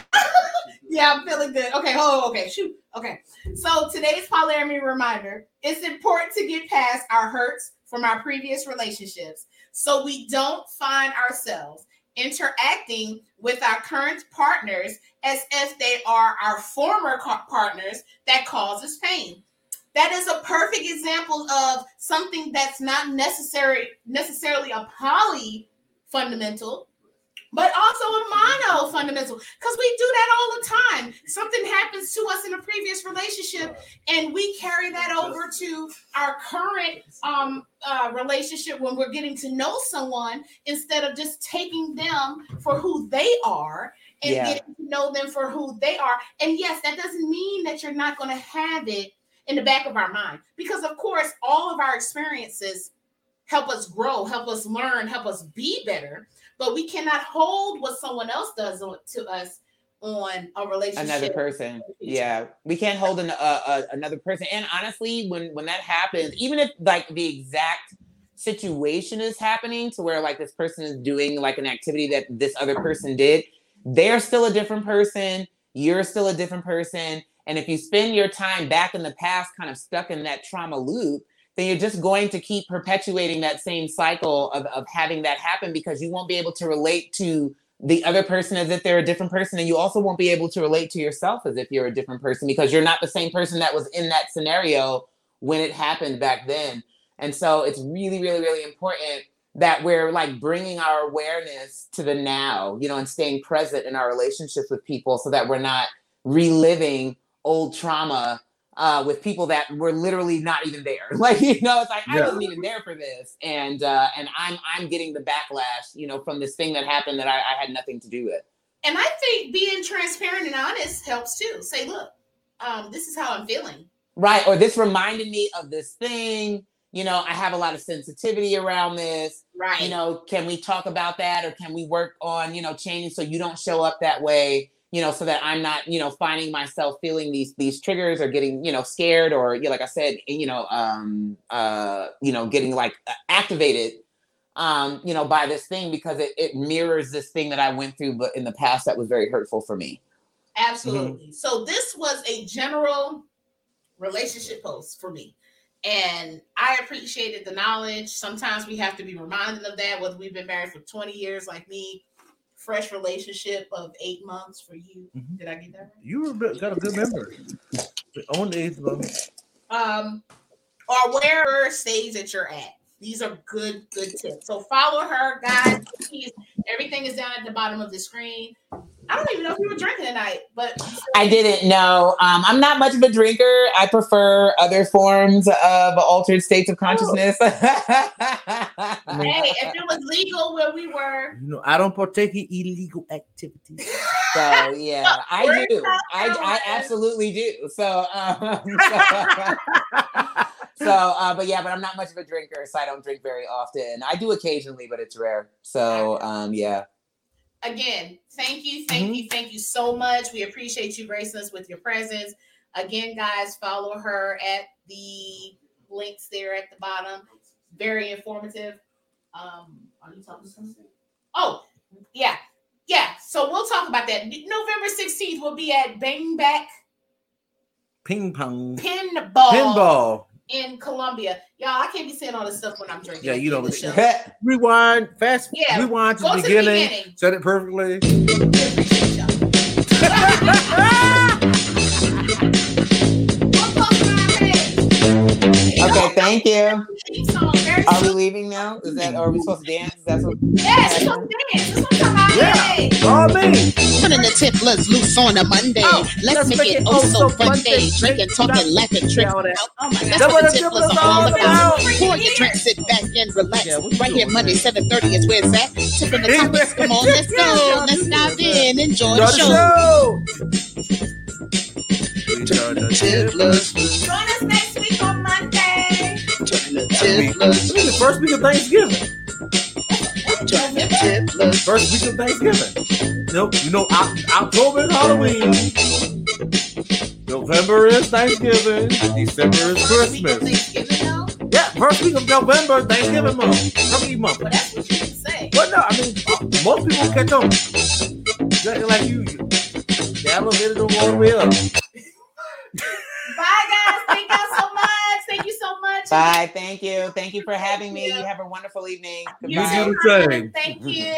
Yeah, I'm feeling good. Okay, on. Okay, shoot. Okay. So today's polyamory reminder it's important to get past our hurts from our previous relationships so we don't find ourselves interacting with our current partners as if they are our former partners that causes pain. That is a perfect example of something that's not necessary necessarily a poly fundamental, but also a mono fundamental because we do that all the time. Something happens to us in a previous relationship, and we carry that over to our current um, uh, relationship when we're getting to know someone instead of just taking them for who they are and Yeah. getting to know them for who they are. And yes, that doesn't mean that you're not going to have it in the back of our mind because, of course, all of our experiences help us grow, help us learn, help us be better. But we cannot hold what someone else does on- to us on a relationship. another person. Yeah. We can't hold an, uh, uh, another person. And honestly when when that happens even if like the exact situation is happening to where like this person is doing like an activity that this other person did they're still a different person. You're still a different person. And if you spend your time back in the past kind of stuck in that trauma loop then you're just going to keep perpetuating that same cycle of, of having that happen because you won't be able to relate to the other person as if they're a different person. And you also won't be able to relate to yourself as if you're a different person because you're not the same person that was in that scenario when it happened back then. And so it's really really really important that we're like bringing our awareness to the now you know and staying present in our relationships with people so that we're not reliving old trauma uh, with people that were literally not even there. Like you know, it's like I wasn't even there for this, and uh, and I'm I'm getting the backlash, you know, from this thing that happened that I, I had nothing to do with. And I think being transparent and honest helps too. Say, look, um, this is how I'm feeling. Right. Or this reminded me of this thing. You know, I have a lot of sensitivity around this. Right. You know, can we talk about that or can we work on, you know, changing so you don't show up that way, you know, so that I'm not, you know, finding myself feeling these these triggers or getting, you know, scared or you know, like I said, you know, um uh, you know, getting like activated um, you know, by this thing because it, it mirrors this thing that I went through but in the past that was very hurtful for me. Absolutely. So this was a general relationship post for me. And I appreciated the knowledge. Sometimes we have to be reminded of that, whether we've been married for 20 years like me, fresh relationship of eight months for you. Mhm. Did I get that right? You were a bit- got a good memory. On the eighth month. um, or wherever stage that you're at. These are good, good tips. So follow her, guys. Please, everything is down at the bottom of the screen. I don't even know if you were drinking tonight, but I didn't know. Um, I'm not much of a drinker. I prefer other forms of altered states of consciousness. hey, if it was legal where we were, You know, I don't partake in illegal activities. so yeah, I do. I, I absolutely do. So, um, so, so, uh, but yeah, but I'm not much of a drinker, so I don't drink very often. I do occasionally, but it's rare. So, um, yeah. Again, thank you, thank you, thank you so much. We appreciate you gracing us with your presence. Again, guys, follow her at the links there at the bottom. Very informative. Um, are you talking to someone? Oh, yeah, yeah. So we'll talk about that. November 16th, we'll be at Bang Back Ping pong. Pinball, Pinball. In Columbia. Y'all, I can't be saying all this stuff when I'm drinking. Yeah, you know the what- show. Rewind. Fast. Yeah, Rewind to Go the to beginning. the beginning. Said it perfectly. okay, thank you. Theme song, very Are we leaving now? Is that, or are we supposed to dance? Is that what? Yes, it's on dance. It's on. Yeah. Hey. All me. Putting the Tipplers loose on a Monday. Oh, let's, make, it oh, oh so fun day. Drinking, talking, laughing, tripping. Oh my That's what the That's what tipplers are all about. Pour your drink, sit back and relax. Yeah, what you right here, doing? Monday, 7.30 is where it's at. Tipping the topics. Come on, let's go. Let's dive in. Enjoy the show. show. We turn the Tipplers, Join us next week on Monday. turn the This tipplers, is the first week of Thanksgiving. turn the tipplers. First week of Thanksgiving. Nope. You know, Oc- October is Halloween. November is Thanksgiving. December is First week of Christmas. Yeah, first week of November, Thanksgiving month, Turkey month. But that's what you say. But no, I mean, most people catch on. Just like you, you dabble in it all the way up. Bye, guys. Thank much. Thank you so much. Bye. Thank you. Thank you for having me. You have a wonderful evening. You You do too, the same. Thank you.